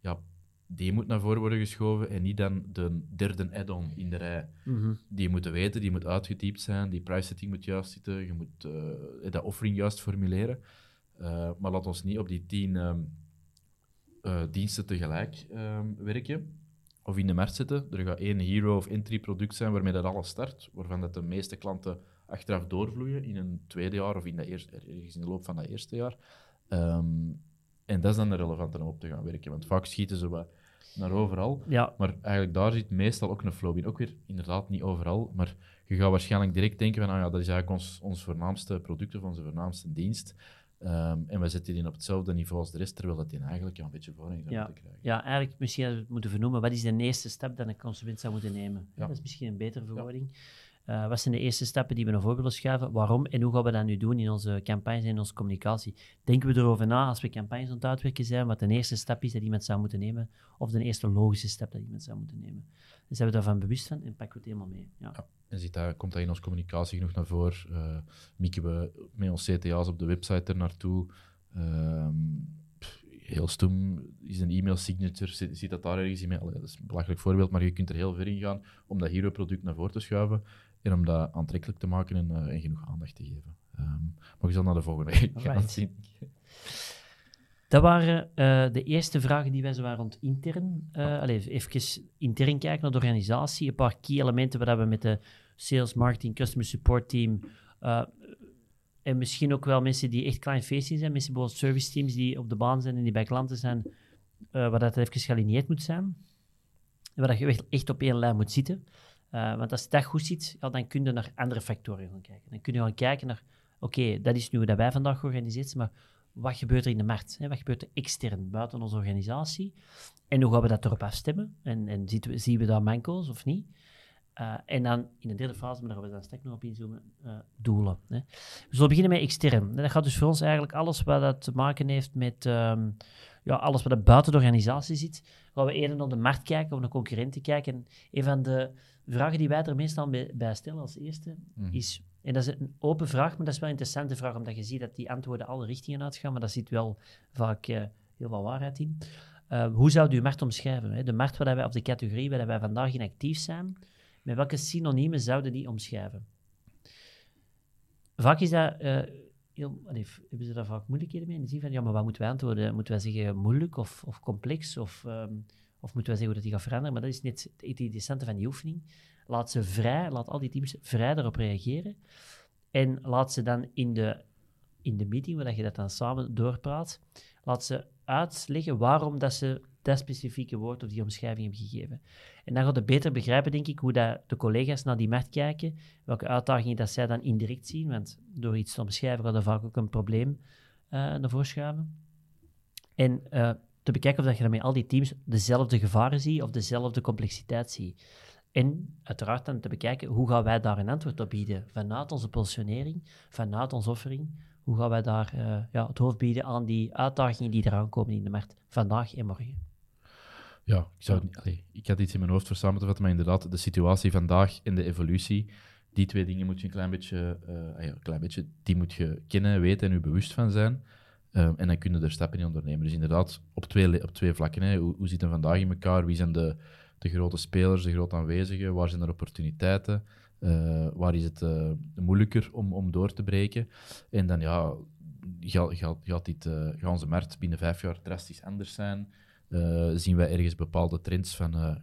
Ja, die moet naar voren worden geschoven en niet dan de derde add-on in de rij. Mhm. Die moeten weten, die moet uitgetypt zijn, die price setting moet juist zitten, je moet eh, dat offering juist formuleren. Eh, maar laat ons niet op die tien ehm, eh, diensten tegelijk ehm, werken of in de markt zetten. Er gaat één hero of entry product zijn waarmee dat alles start, waarvan dat de meeste klanten achteraf doorvloeien in een tweede jaar of in dat eerste, ergens in de loop van dat eerste jaar. Ehm, en dat is dan de relevante om op te gaan werken, want vaak schieten ze wat naar overal. Ja, Maar eigenlijk daar zit meestal ook een flow in. Ook weer inderdaad niet overal, maar je gaat waarschijnlijk direct denken van ah ja, dat is eigenlijk ons, ons voornaamste product of onze voornaamste dienst. Ehm, en we zetten die op hetzelfde niveau als de rest, terwijl dat die eigenlijk ja, een beetje voorrang zou Ja. moeten krijgen. ja, eigenlijk misschien hadden we het moeten vernoemen. Wat is de eerste stap dat een consument zou moeten nemen? Ja. Dat is misschien een betere verwoording. Eh, wat zijn de eerste stappen die we naar voren willen schuiven? Waarom en hoe gaan we dat nu doen in onze campagnes en in onze communicatie? Denken we erover na als we campagnes aan het uitwerken zijn, wat de eerste stap is dat iemand zou moeten nemen, of de eerste logische stap dat iemand zou moeten nemen? Dus zijn we daarvan bewust van en pakken we het helemaal mee. Ja. En ziet dat, komt dat in onze communicatie genoeg naar voren? Mikken we met onze CTA's op de website er naartoe? Pff, heel stom is een e-mail signature, zit, dat daar ergens in dat is een belachelijk voorbeeld, maar je kunt er heel ver in gaan om dat hero-product naar voren te schuiven en om dat aantrekkelijk te maken en, eh, en genoeg aandacht te geven. Ehm, maar je zal naar de volgende gaan *laughs* zien. Dat waren uh, de eerste vragen die wij zo waren rond intern. Uh, allez, even intern kijken naar de organisatie. Een paar key elementen waar we met de sales, marketing, customer support team uh, en misschien ook wel mensen die echt client-facing zijn, mensen bijvoorbeeld service teams die op de baan zijn en die bij klanten zijn, waar dat even gealineerd moet zijn. Waar dat je echt op één lijn moet zitten. Want als je dat goed ziet, ja, dan kun je naar andere factoren gaan kijken. Dan kun je gaan kijken naar, oké, dat is nu dat wij vandaag georganiseerd maar wat gebeurt er in de markt? Hè? Wat gebeurt er extern, buiten onze organisatie? En hoe gaan we dat erop afstemmen? En, en zien, we, zien we daar mankels of niet? Uh, en dan in de derde fase, maar daar gaan we dan straks nog op inzoomen, uh, doelen. Hè. We zullen beginnen met extern. Dat gaat dus voor ons eigenlijk alles wat dat te maken heeft met um, ja, alles wat er buiten de organisatie zit. Gaan we eerder naar de markt kijken of naar concurrenten kijken. En een van de vragen die wij er meestal bij, bij stellen als eerste mm. is en dat is een open vraag, maar dat is wel een interessante vraag, omdat je ziet dat die antwoorden alle richtingen uitgaan, maar daar zit wel vaak uh, heel veel waarheid in. Uh, hoe zou u uw markt omschrijven? Hè? De markt waar wij, of de categorie waar wij vandaag in actief zijn, met welke synoniemen zouden die omschrijven? Vaak is dat... Uh, heel, allee, hebben ze daar vaak moeilijkheden mee? In de zin van, ja, maar wat moeten wij antwoorden? Moeten wij zeggen moeilijk of, of complex? Of, um, of moeten wij zeggen hoe dat die gaat veranderen? Maar dat is net het interessante van die oefening. Laat ze vrij, laat al die teams vrij daarop reageren. En laat ze dan in de, in de meeting, waar je dat dan samen doorpraat, laat ze uitleggen waarom dat ze dat specifieke woord of die omschrijving hebben gegeven. En dan gaat het beter begrijpen, denk ik, hoe dat de collega's naar die markt kijken, welke uitdagingen dat zij dan indirect zien, want door iets te omschrijven gaat er vaak ook een probleem uh, naar voren. En uh, te bekijken of dat je daarmee al die teams dezelfde gevaren ziet of dezelfde complexiteit ziet. En uiteraard dan te bekijken, hoe gaan wij daar een antwoord op bieden? Vanuit onze positionering, vanuit onze offering, hoe gaan wij daar uh, ja, het hoofd bieden aan die uitdagingen die eraan komen in de markt, vandaag en morgen? Ja, ik, zou, ik had iets in mijn hoofd voor samen te vatten, maar inderdaad, de situatie vandaag en de evolutie, die twee dingen moet je een klein beetje, uh, een klein beetje die moet je kennen, weten en je bewust van zijn. Um, en dan kun je er stappen in ondernemen. Dus inderdaad, op twee, op twee vlakken. Hè. Hoe, hoe zit het vandaag in elkaar? Wie zijn de, de grote spelers, de grote aanwezigen? Waar zijn er opportuniteiten? Uh, waar is het uh, moeilijker om, om door te breken? En dan ja, gaat, gaat, gaat, dit, uh, gaat onze markt binnen vijf jaar drastisch anders zijn? zien wij ergens bepaalde trends van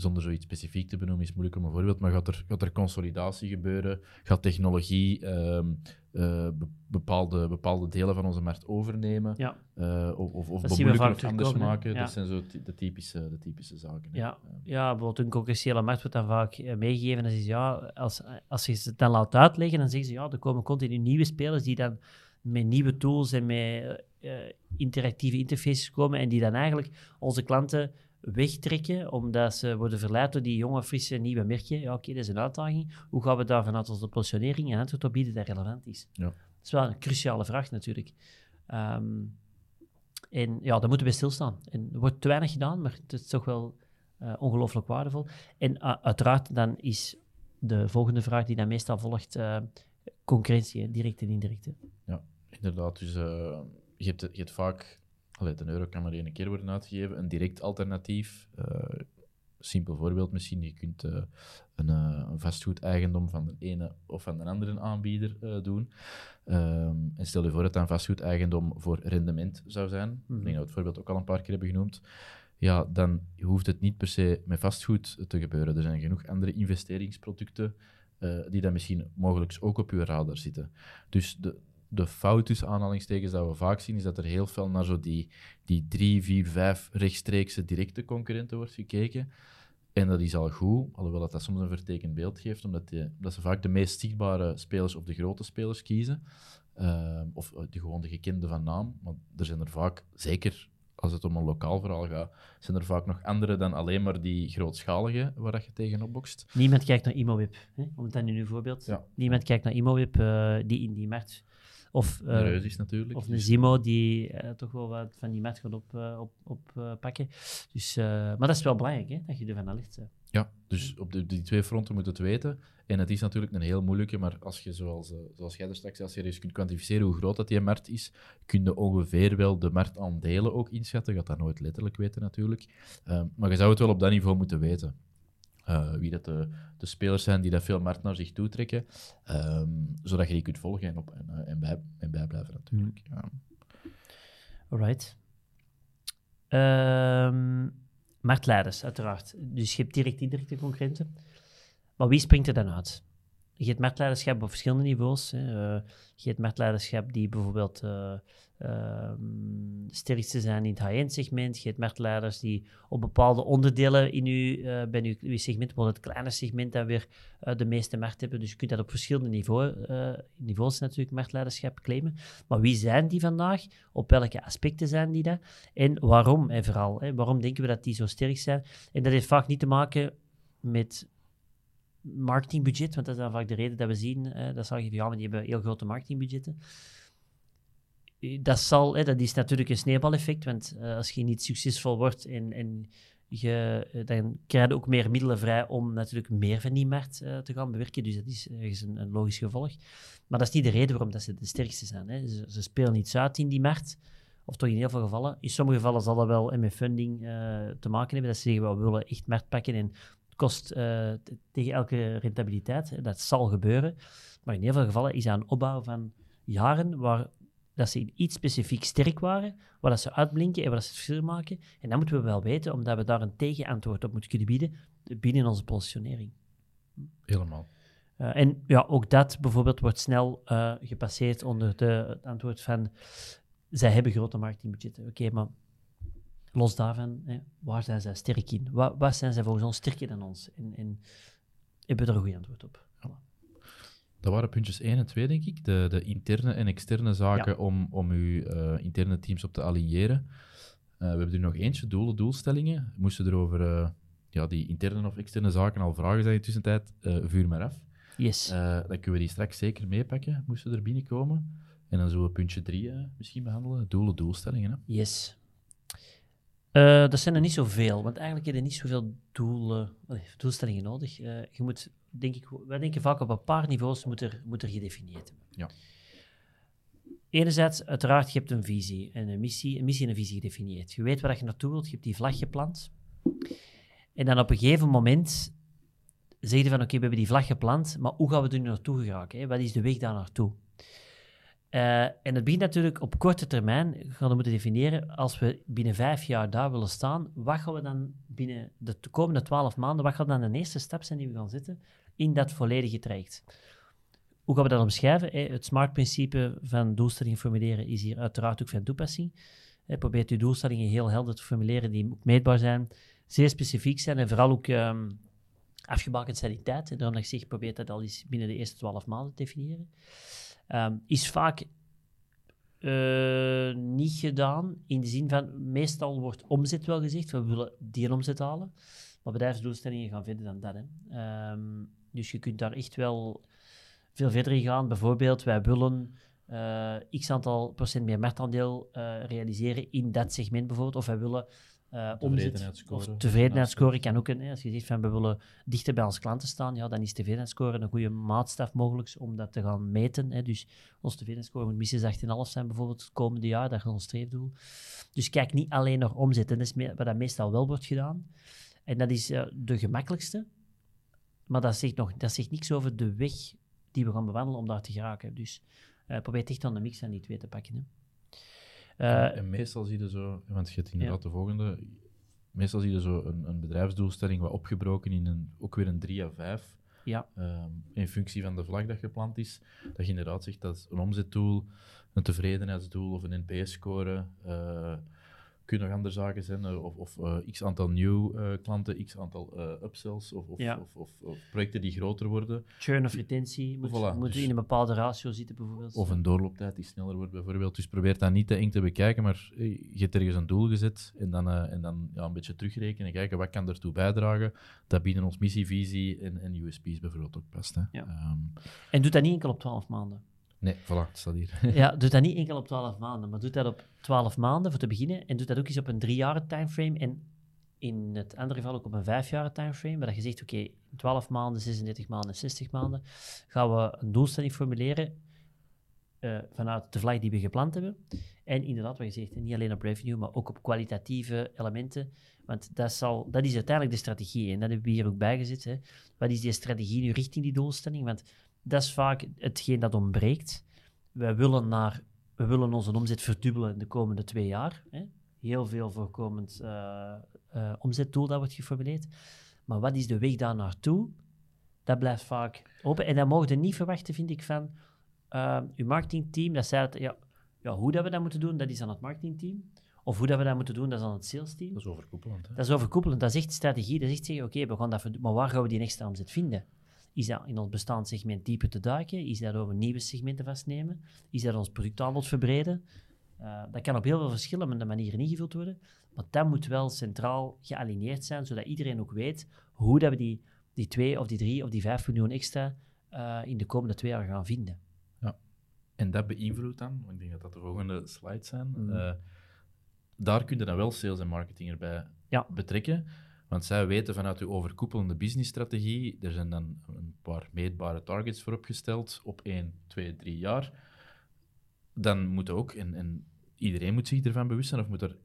zonder zoiets specifiek te benoemen, is moeilijk om een voorbeeld, maar gaat er, gaat er consolidatie gebeuren? Gaat technologie um, uh, bepaalde, bepaalde delen van onze markt overnemen. Ja. Uh, of of, of anders maken. Dat zijn zo de typische, de typische zaken. Ja. ja, bijvoorbeeld een concurrentiële markt wordt dan vaak uh, meegegeven. Dat is, ja, als, als je het dan laat uitleggen, dan zeggen ze ja, er komen continu nieuwe spelers die dan met nieuwe tools en met interactieve interfaces komen en die dan eigenlijk onze klanten wegtrekken, omdat ze worden verleid door die jonge, frisse, nieuwe merken. Ja, oké, dat is een uitdaging. Hoe gaan we daar vanuit onze positionering en antwoord op bieden dat relevant is? Ja. Dat is wel een cruciale vraag natuurlijk. Um, en ja, daar moeten we stilstaan. En er wordt te weinig gedaan, maar het is toch wel uh, ongelooflijk waardevol. En uh, uiteraard dan is de volgende vraag die dan meestal volgt, uh, concurrentie, direct en indirect. Ja, inderdaad. Dus je hebt, je, hebt, vaak Allee, de euro kan maar één keer worden uitgegeven. Een direct alternatief. Uh, simpel voorbeeld misschien. Je kunt uh, een, uh, een vastgoedeigendom van de ene of van de andere aanbieder doen. Um, en stel je voor dat dat een vastgoedeigendom voor rendement zou zijn. Mm. Ik denk mhm. dat we het voorbeeld ook al een paar keer hebben genoemd. Ja, dan hoeft het niet per se met vastgoed te gebeuren. Er zijn genoeg andere investeringsproducten die dan misschien mogelijk ook op uw radar zitten. Dus de, de fout tussen aanhalingstekens dat we vaak zien, is dat er heel veel naar zo die, die drie, vier, vijf rechtstreekse directe concurrenten wordt gekeken. En dat is al goed, alhoewel dat, dat soms een vertekend beeld geeft, omdat die, dat ze vaak de meest zichtbare spelers of de grote spelers kiezen. Uh, of uh, de, gewoon de gekende van naam. Maar er zijn er vaak, zeker als het om een lokaal verhaal gaat, zijn er vaak nog andere dan alleen maar die grootschalige waar dat je tegenop bokst. Niemand kijkt naar ImoWeb, hè? om het dan in uw voorbeeld. Ja. Niemand kijkt naar ImoWeb uh, die in die markt of, uh, is natuurlijk. Of een Zimo die uh, toch wel wat van die mat gaat oppakken. Op, op, uh, pakken. dus, maar dat is wel belangrijk, hè, dat je ervan alert bent. Ja, dus op de, die twee fronten moet het weten. En het is natuurlijk een heel moeilijke, maar als je, zoals, zoals jij er straks als je eens kunt kwantificeren hoe groot dat die markt is, kun je ongeveer wel de marktaandelen ook inschatten. Je gaat dat nooit letterlijk weten natuurlijk. maar je zou het wel op dat niveau moeten weten. Uh, wie dat de, de, spelers zijn die dat veel markt naar zich toetrekken, um, zodat je die kunt volgen en, op, en, uh, en, bij, en bijblijven natuurlijk. Ja. Alright. Ehm marktleiders, uiteraard. Dus je hebt direct indirecte concurrenten. Maar wie springt er dan uit? Je hebt marktleiderschap op verschillende niveaus. Hè. Eh, je hebt marktleiderschap die bijvoorbeeld uh, uh, sterkste zijn in het high-end segment. Je hebt marktleiders die op bepaalde onderdelen in uw, uh, bij uw, segment, bijvoorbeeld het kleine segment, dan weer de meeste markt hebben. Dus je kunt dat op verschillende niveau, niveaus natuurlijk marktleiderschap claimen. Maar wie zijn die vandaag? Op welke aspecten zijn die dat? En waarom? En vooral, hè, waarom denken we dat die zo sterk zijn? En dat heeft vaak niet te maken met marketingbudget, want dat is dan vaak de reden dat we zien, uh, dat zal je ja, maar die hebben heel grote marketingbudgetten. Dat, zal, hè, dat is natuurlijk een sneeuwbaleffect, want uh, als je niet succesvol wordt en, en je, dan krijg je ook meer middelen vrij om natuurlijk meer van die markt te gaan bewerken. Dus dat is ergens een, een, logisch gevolg. Maar dat is niet de reden waarom dat ze de sterkste zijn. Hè. Ze, spelen iets uit in die markt, of toch in heel veel gevallen. In sommige gevallen zal dat wel met funding te maken hebben. Dat ze zeggen, we willen echt markt pakken en kost uh, tegen elke rentabiliteit. Dat zal gebeuren. Maar in heel veel gevallen is dat een opbouw van jaren waar dat ze in iets specifiek sterk waren, waar dat ze uitblinken en waar dat ze het verschil maken. En dat moeten we wel weten, omdat we daar een tegenantwoord op moeten kunnen bieden binnen onze positionering. Helemaal. Uh, en ja, ook dat bijvoorbeeld wordt snel uh, gepasseerd onder de, het antwoord van zij hebben grote marketingbudgetten. Oké, okay, maar los daarvan, hè, waar zijn zij sterk in? Wat, wat zijn zij volgens ons sterker dan ons? En, en hebben we er een goed antwoord op? Voilà. Dat waren puntjes 1 en 2, denk ik. De, de interne en externe zaken Ja. om, om uw eh, interne teams op te aligneren. Eh, we hebben er nog eentje, doelen, doelstellingen. Moesten er over eh, ja, die interne of externe zaken al vragen zijn in de tussentijd, vuur maar af. Yes. Dan kunnen we die straks zeker meepakken, moesten er binnenkomen. En dan zullen we puntje 3 misschien behandelen, doelen, doelstellingen. Hè? Yes. Eh, dat zijn er niet zoveel, want eigenlijk heb je niet zoveel doelen, doelstellingen nodig. Eh, je moet, denk ik, wij denken vaak op een paar niveaus moet er, moet er gedefinieerd worden. Ja. Enerzijds, uiteraard, je hebt een visie en een missie, een missie en een visie gedefinieerd. Je weet waar je naartoe wilt, je hebt die vlag geplant. En dan op een gegeven moment zeg je van, oké, we hebben die vlag geplant, maar hoe gaan we er nu naartoe geraken? Hè? Wat is de weg daar naartoe? Uh, en het begint natuurlijk op korte termijn, gaan we moeten definiëren, als we binnen vijf jaar daar willen staan, wat gaan we dan binnen de komende twaalf maanden, wat gaat dan de eerste stap zijn die we gaan zetten in dat volledige traject? Hoe gaan we dat omschrijven? Eh, het SMART-principe van doelstellingen formuleren is hier uiteraard ook van toepassing. Eh, probeer uw doelstellingen heel helder te formuleren, die meetbaar zijn, zeer specifiek zijn en vooral ook um, afgebakend zijn in tijd. Daarom dat ik zeg, probeer dat al eens binnen de eerste twaalf maanden te definiëren. Um, is vaak uh, niet gedaan in de zin van, meestal wordt omzet wel gezegd, we willen die omzet halen, maar bedrijfsdoelstellingen gaan verder dan dat. Hè. Um, dus je kunt daar echt wel veel verder in gaan. Bijvoorbeeld, wij willen uh, x aantal procent meer marktaandeel uh, realiseren in dat segment bijvoorbeeld, of wij willen uh, tevredenheidsscore. Of tevredenheidsscore kan ook een, als je zegt van we willen dichter bij onze klanten staan, ja, dan is tevredenheidsscore een goede maatstaf mogelijk om dat te gaan meten. Hè. Dus ons tevredenheidsscore moet minstens 18,5 zijn bijvoorbeeld het komende jaar, dat is ons streefdoel. Dus kijk niet alleen naar omzet, dat is wat dat meestal wel wordt gedaan. En dat is uh, de gemakkelijkste, maar dat zegt, nog, dat zegt niks over de weg die we gaan bewandelen om daar te geraken. Dus uh, probeer echt aan de mix van die twee te pakken. Hè. Uh, en meestal zie je zo, want je hebt inderdaad ja. de volgende, meestal zie je zo een, een, bedrijfsdoelstelling wat opgebroken in een, ook weer een 3 à 5. Ja. Um, in functie van de vlag dat gepland is. Dat je inderdaad zegt dat een omzetdoel, een tevredenheidsdoel of een NPS-score. Uh, kunnen nog andere zaken zijn, of, of uh, x aantal nieuw uh, klanten, x aantal uh, upsells of, of, ja. of, projecten die groter worden. Churn of retentie moet, voilà, moet dus in een bepaalde ratio zitten bijvoorbeeld. Of een doorlooptijd die sneller wordt bijvoorbeeld. Dus probeer dat niet te eng te bekijken, maar je hebt ergens een doel gezet en dan, en dan ja, een beetje terugrekenen en kijken wat kan ertoe bijdragen. Dat binnen ons missie, visie en, en USP's bijvoorbeeld ook past. Hè. Ja. Um, en doe dat niet enkel op 12 maanden. Nee, voilà, het staat hier. ja, *laughs* doe dat niet enkel op 12 maanden, maar doe dat op 12 maanden voor te beginnen. En doe dat ook eens op een drie jaar timeframe. En in het andere geval ook op een vijf jaar timeframe. Waar je zegt, oké, okay, 12 maanden, 36 maanden, 60 maanden gaan we een doelstelling formuleren uh, vanuit de vlag die we gepland hebben. En inderdaad, wat je zegt, niet alleen op revenue, maar ook op kwalitatieve elementen. Want dat, zal, dat is uiteindelijk de strategie. En dat hebben we hier ook bijgezet. Hè. Wat is die strategie nu richting die doelstelling? Want dat is vaak hetgeen dat ontbreekt. Wij willen naar we willen onze omzet verdubbelen de komende twee jaar. Hè. Heel veel voorkomend uh, uh, omzetdoel dat wordt geformuleerd. Maar wat is de weg daar naartoe? Dat blijft vaak open. En dan mogen we niet verwachten, vind ik, van uh, uw marketingteam. Dat zei het, ja, ja, hoe dat we dat moeten doen, dat is aan het marketingteam. Of hoe dat we dat moeten doen, dat is aan het salesteam. Dat is overkoepelend. Hè? Dat is overkoepelend. Dat is echt strategie. Dat is echt zeggen, oké, we gaan dat maar waar gaan we die extra omzet vinden? Is dat in ons bestaand segment dieper te duiken? Is dat over nieuwe segmenten vastnemen? Is dat ons productaanbod verbreden? Uh, dat kan op heel veel verschillende manieren ingevuld worden. Maar dat moet wel centraal gealigneerd zijn, zodat iedereen ook weet hoe dat we die, die 2 of die 3 of die 5 miljoen extra uh, in de komende twee jaar gaan vinden. Ja, en dat beïnvloedt dan, ik denk dat dat de volgende slides zijn, mm. uh, daar kun je dan wel sales en marketing erbij ja. betrekken. Want zij weten vanuit uw overkoepelende businessstrategie, er zijn dan een paar meetbare targets voor opgesteld op 1, 2, 3 jaar. Dan moet ook, en, en iedereen moet zich ervan bewust zijn, of moet er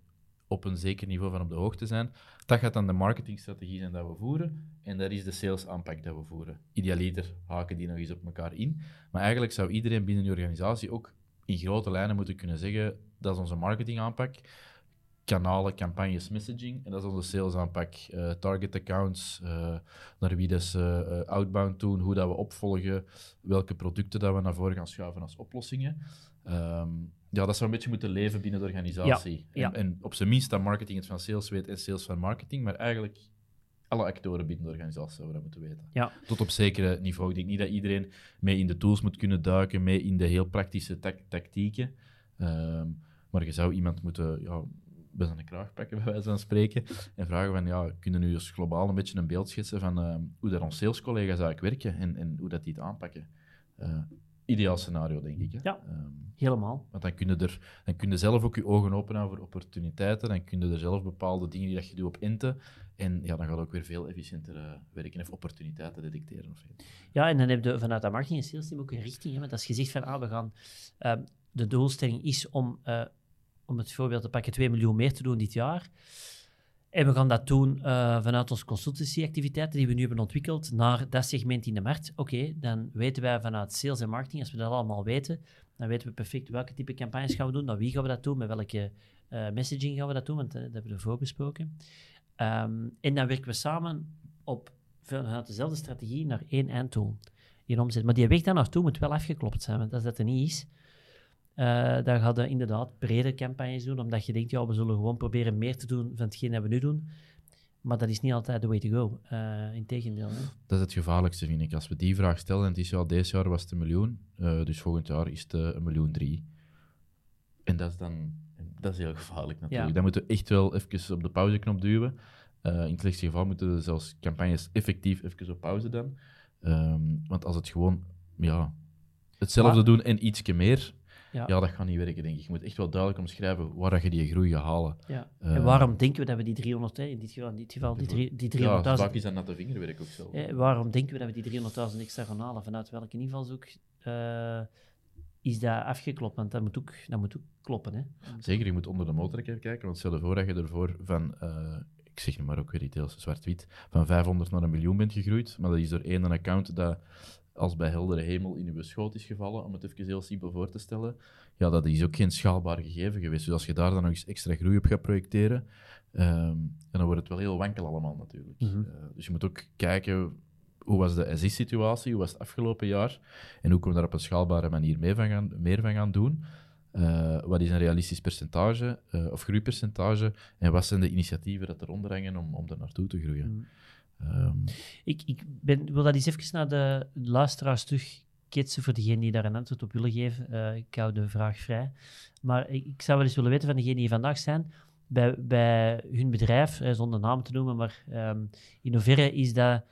op een zeker niveau van op de hoogte zijn. Dat gaat dan de marketingstrategie zijn dat we voeren. En dat is de sales aanpak dat we voeren. Idealiter haken die nog eens op elkaar in. Maar eigenlijk zou iedereen binnen de organisatie ook in grote lijnen moeten kunnen zeggen: dat is onze marketingaanpak kanalen, campagnes, messaging. En dat is onze sales aanpak. Uh, target accounts, uh, naar wie dat ze uh, outbound doen, hoe dat we opvolgen, welke producten dat we naar voren gaan schuiven als oplossingen. Um, ja, dat zou een beetje moeten leven binnen de organisatie. Ja, En, en, op zijn minst dat marketing het van sales weet en sales van marketing, maar eigenlijk alle actoren binnen de organisatie zouden dat moeten weten. Ja. Tot op zekere niveau. Ik denk niet dat iedereen mee in de tools moet kunnen duiken, mee in de heel praktische tactieken. Um, maar je zou iemand moeten ja, bij zijn kraag pakken, *laughs* bij wijze van spreken, en vragen van, ja, kunnen nu eens globaal een beetje een beeld schetsen van uh, hoe dat onze salescollega's eigenlijk werken en, en hoe dat die het aanpakken. Uh, ideaal scenario, denk ik. Hè? Ja, um, helemaal. Want dan kun, je er, dan kun je zelf ook je ogen openen voor opportuniteiten, dan kun je er zelf bepaalde dingen die dat je doet op inten, en ja, dan gaat het ook weer veel efficiënter uh, werken of opportuniteiten detecteren. Of ja, en dan heb je vanuit dat marketing en sales team ook een richting. Hè? Want als je zegt van, ah, we gaan, uh, de doelstelling is om om het voorbeeld te pakken, 2 miljoen meer te doen dit jaar. En we gaan dat doen uh, vanuit onze consultancyactiviteiten die we nu hebben ontwikkeld naar dat segment in de markt. Oké, dan weten wij vanuit sales en marketing, als we dat allemaal weten, dan weten we perfect welke type campagnes gaan we doen, naar wie gaan we dat doen, met welke uh, messaging gaan we dat doen, want uh, dat hebben we ervoor besproken. Um, en dan werken we samen op, vanuit dezelfde strategie naar één eindtool in omzet. Maar die weg daar naartoe moet wel afgeklopt zijn, want als dat er niet is, uh, dan ga je inderdaad brede campagnes doen, omdat je denkt, ja, we zullen gewoon proberen meer te doen van hetgeen dat we nu doen. Maar dat is niet altijd the way to go. Uh, Integendeel. Dat is het gevaarlijkste, vind ik. Als we die vraag stellen, en het is ja, deze jaar was het een miljoen, uh, dus volgend jaar is het een miljoen drie. En dat is dan dat is heel gevaarlijk natuurlijk. Ja. Dan moeten we echt wel even op de pauzeknop duwen. in het slechtste geval moeten we zelfs campagnes effectief even op pauze dan. Um, want als het gewoon ja, hetzelfde doen en ietsje meer, ja. ja. dat gaat niet werken, denk ik. Je moet echt wel duidelijk omschrijven waar je die groei gaat halen. Ja. Uh, en waarom denken we dat we die 300, in dit geval, in dit geval die, die 300.000... Ja, vaak is dat natte vingerwerk ook zo. Eh, waarom denken we dat we die 300.000 extra gaan halen? Vanuit welke invalshoek uh, is dat afgeklopt? Want dat moet ook, dat moet ook kloppen. Hè? Zeker, je moet onder de motor kijken, want stel je voor dat je ervoor van... Uh, ik zeg nu maar ook weer iets heel zwart-wit, van 500 naar een miljoen bent gegroeid, maar dat is door één account dat als bij heldere hemel in uw schoot is gevallen, om het even heel simpel voor te stellen, ja, dat is ook geen schaalbaar gegeven geweest. Dus als je daar dan nog eens extra groei op gaat projecteren, um, dan wordt het wel heel wankel allemaal natuurlijk. Mm -hmm. uh, dus je moet ook kijken, hoe was de SI-situatie, hoe was het afgelopen jaar, en hoe kunnen we daar op een schaalbare manier mee van gaan, meer van gaan doen. Uh, wat is een realistisch percentage uh, of groeipercentage en wat zijn de initiatieven dat eronder hangen om, om er naartoe te groeien. Mm -hmm. Um. Ik, ik ben, wil dat eens even naar de luisteraars terug ketsen voor degene die daar een antwoord op willen geven. Uh, ik hou de vraag vrij. Maar ik, ik, zou wel eens willen weten van degenen die vandaag zijn, bij, bij hun bedrijf, eh, zonder naam te noemen, maar um, in hoeverre is, dat,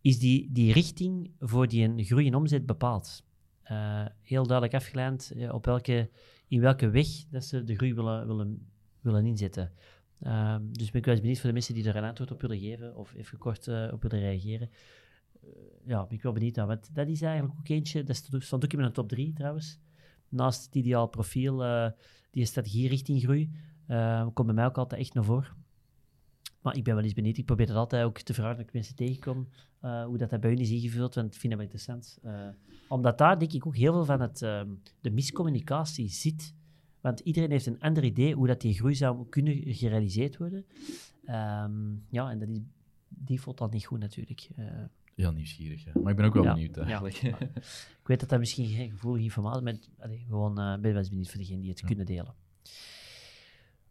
is die, die richting voor die groei in omzet bepaald? Uh, heel duidelijk afgeleid op welke, in welke weg dat ze de groei willen, willen, willen inzetten. Um, dus ben ik wel eens benieuwd voor de mensen die er een antwoord op willen geven of even kort uh, op willen reageren. Uh, ja, ben ik wel benieuwd naar. Want dat is eigenlijk ook eentje, dat stond ook in mijn top 3 trouwens. Naast het ideaal profiel, uh, die strategie richting groei, komt bij mij ook altijd echt naar voren. Maar ik ben wel eens benieuwd. Ik probeer dat altijd ook te vragen als ik mensen tegenkom. eh, hoe dat, dat bij hun is ingevuld, want ik vind dat wel interessant. Eh, omdat daar denk ik ook heel veel van het, ehm, de miscommunicatie zit. Want iedereen heeft een ander idee hoe dat die groei zou kunnen gerealiseerd worden. Ehm, ja, en dat is default dan niet goed natuurlijk. Eh, Heel nieuwsgierig, hè. maar ik ben ook wel Ja, benieuwd eigenlijk. ik weet dat dat misschien geen gevoelige informatie is, maar allee, gewoon eh, ben wel eens benieuwd voor degenen die het Ja. kunnen delen.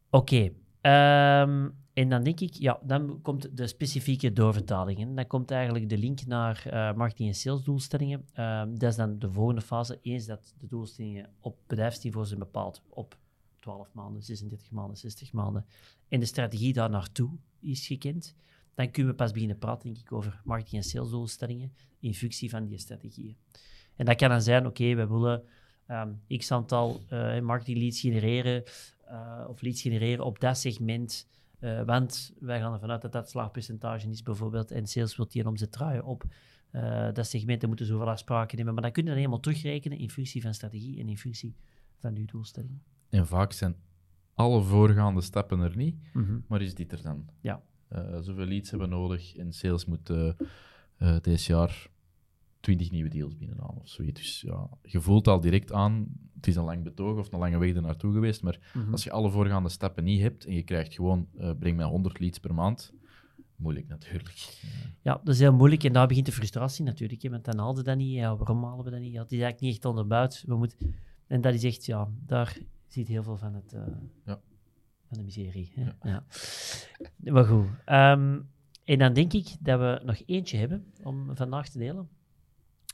Oké. Ehm, en dan denk ik, ja, dan komt de specifieke doorvertaling. En dan komt eigenlijk de link naar eh, marketing- en salesdoelstellingen. Ehm, dat is dan de volgende fase. Eens dat de doelstellingen op bedrijfsniveau zijn bepaald, op 12 maanden, 36 maanden, 60 maanden, en de strategie daar naartoe is gekend, dan kunnen we pas beginnen praten, denk ik, over marketing- en salesdoelstellingen in functie van die strategieën. En dat kan dan zijn, oké, we willen ehm, x aantal eh marketing leads genereren eh, of leads genereren op dat segment, eh, want wij gaan ervan uit dat dat slaagpercentage is bijvoorbeeld en sales wil die een omzet draaien op eh, dat segment en moeten zoveel afspraken nemen. Maar dan kun je dat helemaal terugrekenen in functie van strategie en in functie van je doelstelling. En vaak zijn alle voorgaande stappen er niet, maar is dit er dan? Ja. Zoveel leads hebben we nodig en sales moet deze jaar 20 nieuwe deals binnenhalen of zoiets. Dus ja, je voelt al direct aan, het is een lang betoog of een lange weg er naartoe geweest, maar Mhm. als je alle voorgaande stappen niet hebt en je krijgt gewoon, eh, breng mij 100 leads per maand, moeilijk natuurlijk. Ja, dat is heel moeilijk en daar begint de frustratie natuurlijk. Hè, want dan haalden we dat niet. Ja, waarom halen we dat niet? Ja, het is eigenlijk niet echt onderbouwd. We moeten... En dat is echt, ja, daar zit heel veel van, het, eh, Ja. van de miserie. Hè? Ja. Ja. Maar goed. Ehm, en dan denk ik dat we nog eentje hebben om vandaag te delen.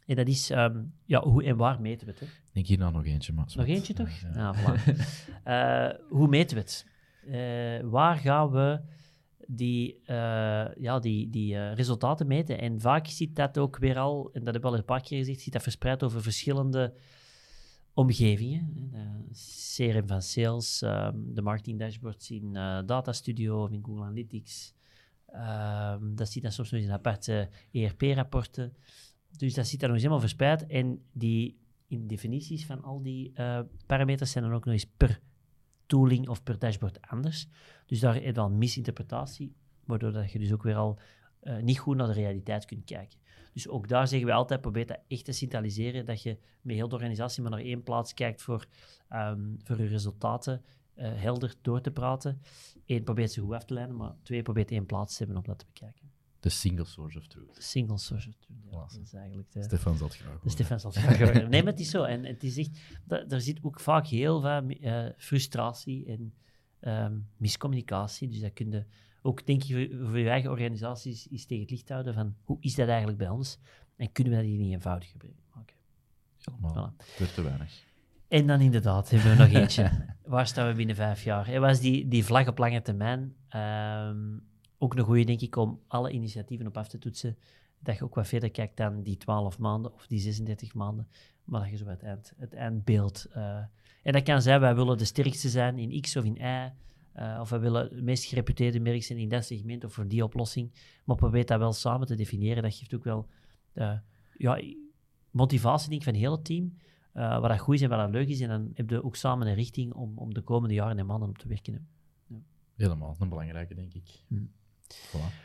En dat is, ehm, ja, hoe en waar meten we het? Hè? Ik denk hier nou nog eentje, maar... Nog eentje toch? Ja, ja. Ja, voilà. *laughs* Eh, hoe meten we het? Eh, waar gaan we die, eh, ja, die, die resultaten meten? En vaak ziet dat ook weer al, en dat heb ik al een paar keer gezegd, ziet dat verspreid over verschillende omgevingen. CRM van Sales, ehm, de marketing dashboards in Data Studio of in Google Analytics. Ehm, dat ziet dan soms nog in aparte ERP-rapporten. Dus dat zit daar nog eens helemaal verspreid. En die in definities van al die eh, parameters zijn dan ook nog eens per tooling of per dashboard anders. Dus daar heb je al misinterpretatie, waardoor dat je dus ook weer al eh, niet goed naar de realiteit kunt kijken. Dus ook daar zeggen we altijd, probeer dat echt te centraliseren, dat je met heel de organisatie maar naar één plaats kijkt voor, ehm, voor je resultaten eh, helder door te praten. Eén, probeert ze goed af te leiden, maar twee, probeert één plaats te hebben om dat te bekijken. De single source of truth. Single source of truth, ja, Voilà. dat is eigenlijk de... Stefan zal het graag horen. Stefan zal het *laughs* graag horen. Nee, maar het is zo. En het is echt, da- er zit ook vaak heel veel eh, frustratie en ehm, miscommunicatie. Dus dat kun je ook, denk ik, voor, voor je eigen organisaties eens tegen het licht houden van hoe is dat eigenlijk bij ons? En kunnen we dat hier niet eenvoudiger maken? Helemaal. Weer te weinig. En dan inderdaad, hebben we nog *laughs* eentje. Waar staan we binnen vijf jaar? En was die, die vlag op lange termijn ehm, ook een goede, denk ik, om alle initiatieven op af te toetsen. Dat je ook wat verder kijkt dan die 12 maanden of die 36 maanden, maar dat je zo het, eind, het eindbeeld. eh, en dat kan zijn, wij willen de sterkste zijn in X of in Y, eh, of wij willen het meest gereputeerde merk zijn in dat segment of voor die oplossing. Maar probeer dat wel samen te definiëren. Dat geeft ook wel eh, ja, motivatie denk ik, van het hele team. eh wat dat goed is en wat dat leuk is. En dan heb je ook samen een richting om, om de komende jaren en maanden op te werken. hè. Helemaal. Een belangrijke, denk ik. Hmm. Voilà.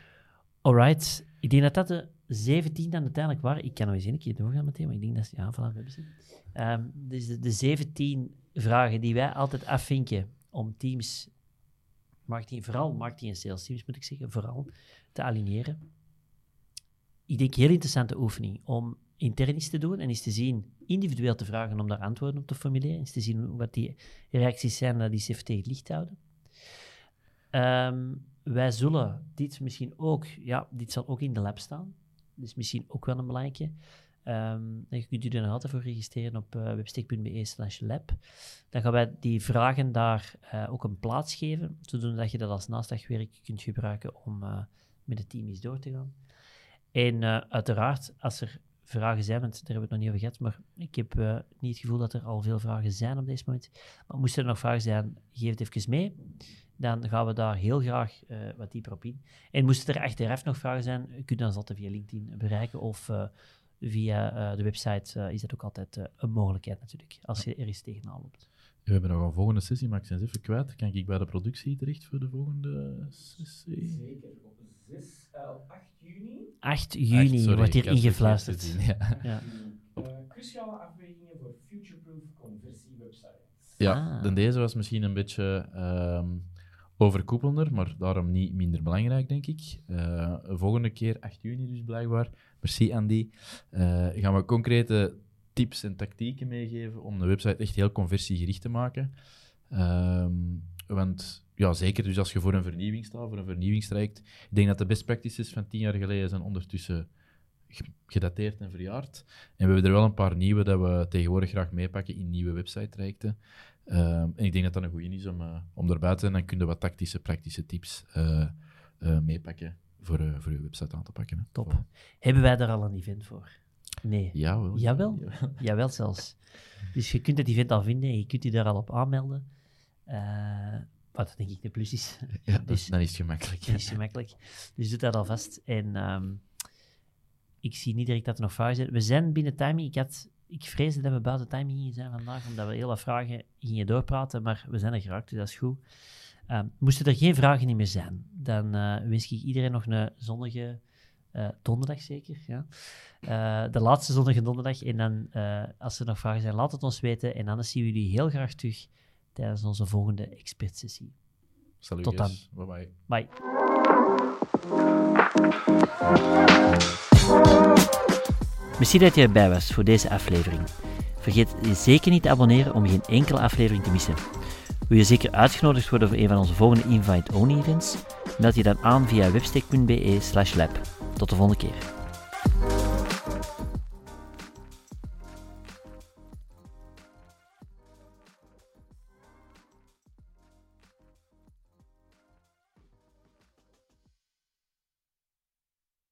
Alright, ik denk dat dat de 17 dan uiteindelijk waren. Ik kan nog eens een keer doorgaan meteen, maar ik denk dat ze... Ja, voilà, hebben ze. Ehm, dus de, de 17 vragen die wij altijd afvinken om teams, marketing, vooral marketing en sales teams moet ik zeggen, vooral te aligneren. Ik denk heel interessante oefening om intern iets te doen en eens te zien, individueel te vragen om daar antwoorden op te formuleren, eens te zien wat die reacties zijn dat die tegen het licht houden. Ehm, wij zullen dit misschien ook, ja, dit zal ook in de lab staan. Dus misschien ook wel een belangrijke. Ehm, en je kunt je er nog altijd voor registreren op uh, webstick.be slash lab. Dan gaan wij die vragen daar eh, ook een plaats geven, zodat je dat als naastdagwerk kunt gebruiken om uh, met het team eens door te gaan. En uiteraard, als er vragen zijn, want daar hebben we het nog niet over gehad, maar ik heb niet het gevoel dat er al veel vragen zijn op deze moment. Maar moesten er nog vragen zijn, geef het even mee. Dan gaan we daar heel graag uh, wat dieper op in. En moesten er achteraf nog vragen zijn, kun je ons altijd via LinkedIn bereiken of uh, via de website is dat ook altijd een mogelijkheid natuurlijk, als je er eens tegenaan loopt. We hebben nog een volgende sessie, maar ik ben ze even kwijt. Kan ik bij de productie terecht voor de volgende sessie? Zeker. Op 6, uh, 8 juni. 8 juni Echt, sorry, wordt hier ingefluisterd. Ja, Ja. Uh, cruciale afwegingen voor future-proof conversiewebsites. ja Ah. dan deze was misschien een beetje ehm, overkoepelender, maar daarom niet minder belangrijk, denk ik. Eh, volgende keer, 8 juni dus blijkbaar, merci Andy, eh, gaan we concrete tips en tactieken meegeven om de website echt heel conversiegericht te maken. Ehm, want ja, zeker dus als je voor een vernieuwing staat, voor een vernieuwingstraject. Ik denk dat de best practices van tien jaar geleden zijn ondertussen ge- gedateerd en verjaard. En we hebben er wel een paar nieuwe dat we tegenwoordig graag meepakken in nieuwe website-trajecten. Ehm, en ik denk dat dat een goede is om, eh, om erbij te zijn. Dan kun je wat tactische, praktische tips eh, eh, meepakken voor, voor je website aan te pakken. Hè. Top. Hebben wij daar al een event voor? Nee. Jawel. Jawel? *laughs* Jawel zelfs. Dus je kunt het event al vinden en je kunt je daar al op aanmelden. Wat denk ik de plus is. *laughs* Ja, dat Dus- is, dan is het gemakkelijk. Dat is gemakkelijk. Dus doe dat alvast. En ehm, ik zie niet direct dat er nog vragen zijn. We zijn binnen timing. Ik, had, ik vreesde dat we buiten timing gingen zijn vandaag, omdat we heel wat vragen gingen doorpraten, maar we zijn er geraakt, dus dat is goed. Ehm, moesten er geen vragen meer zijn, dan eh, wens ik iedereen nog een zonnige eh, donderdag zeker. Ja? Eh, de laatste zonnige donderdag. En dan, als er nog vragen zijn, laat het ons weten. En anders zien we jullie heel graag terug tijdens onze volgende expertsessie. Salut, Tot dan. Bye bye. Bye. Merci dat je erbij was voor deze aflevering. Vergeet je zeker niet te abonneren om geen enkele aflevering te missen. Wil je zeker uitgenodigd worden voor een van onze volgende invite-only events? Meld je dan aan via webstack.be lab. Tot de volgende keer.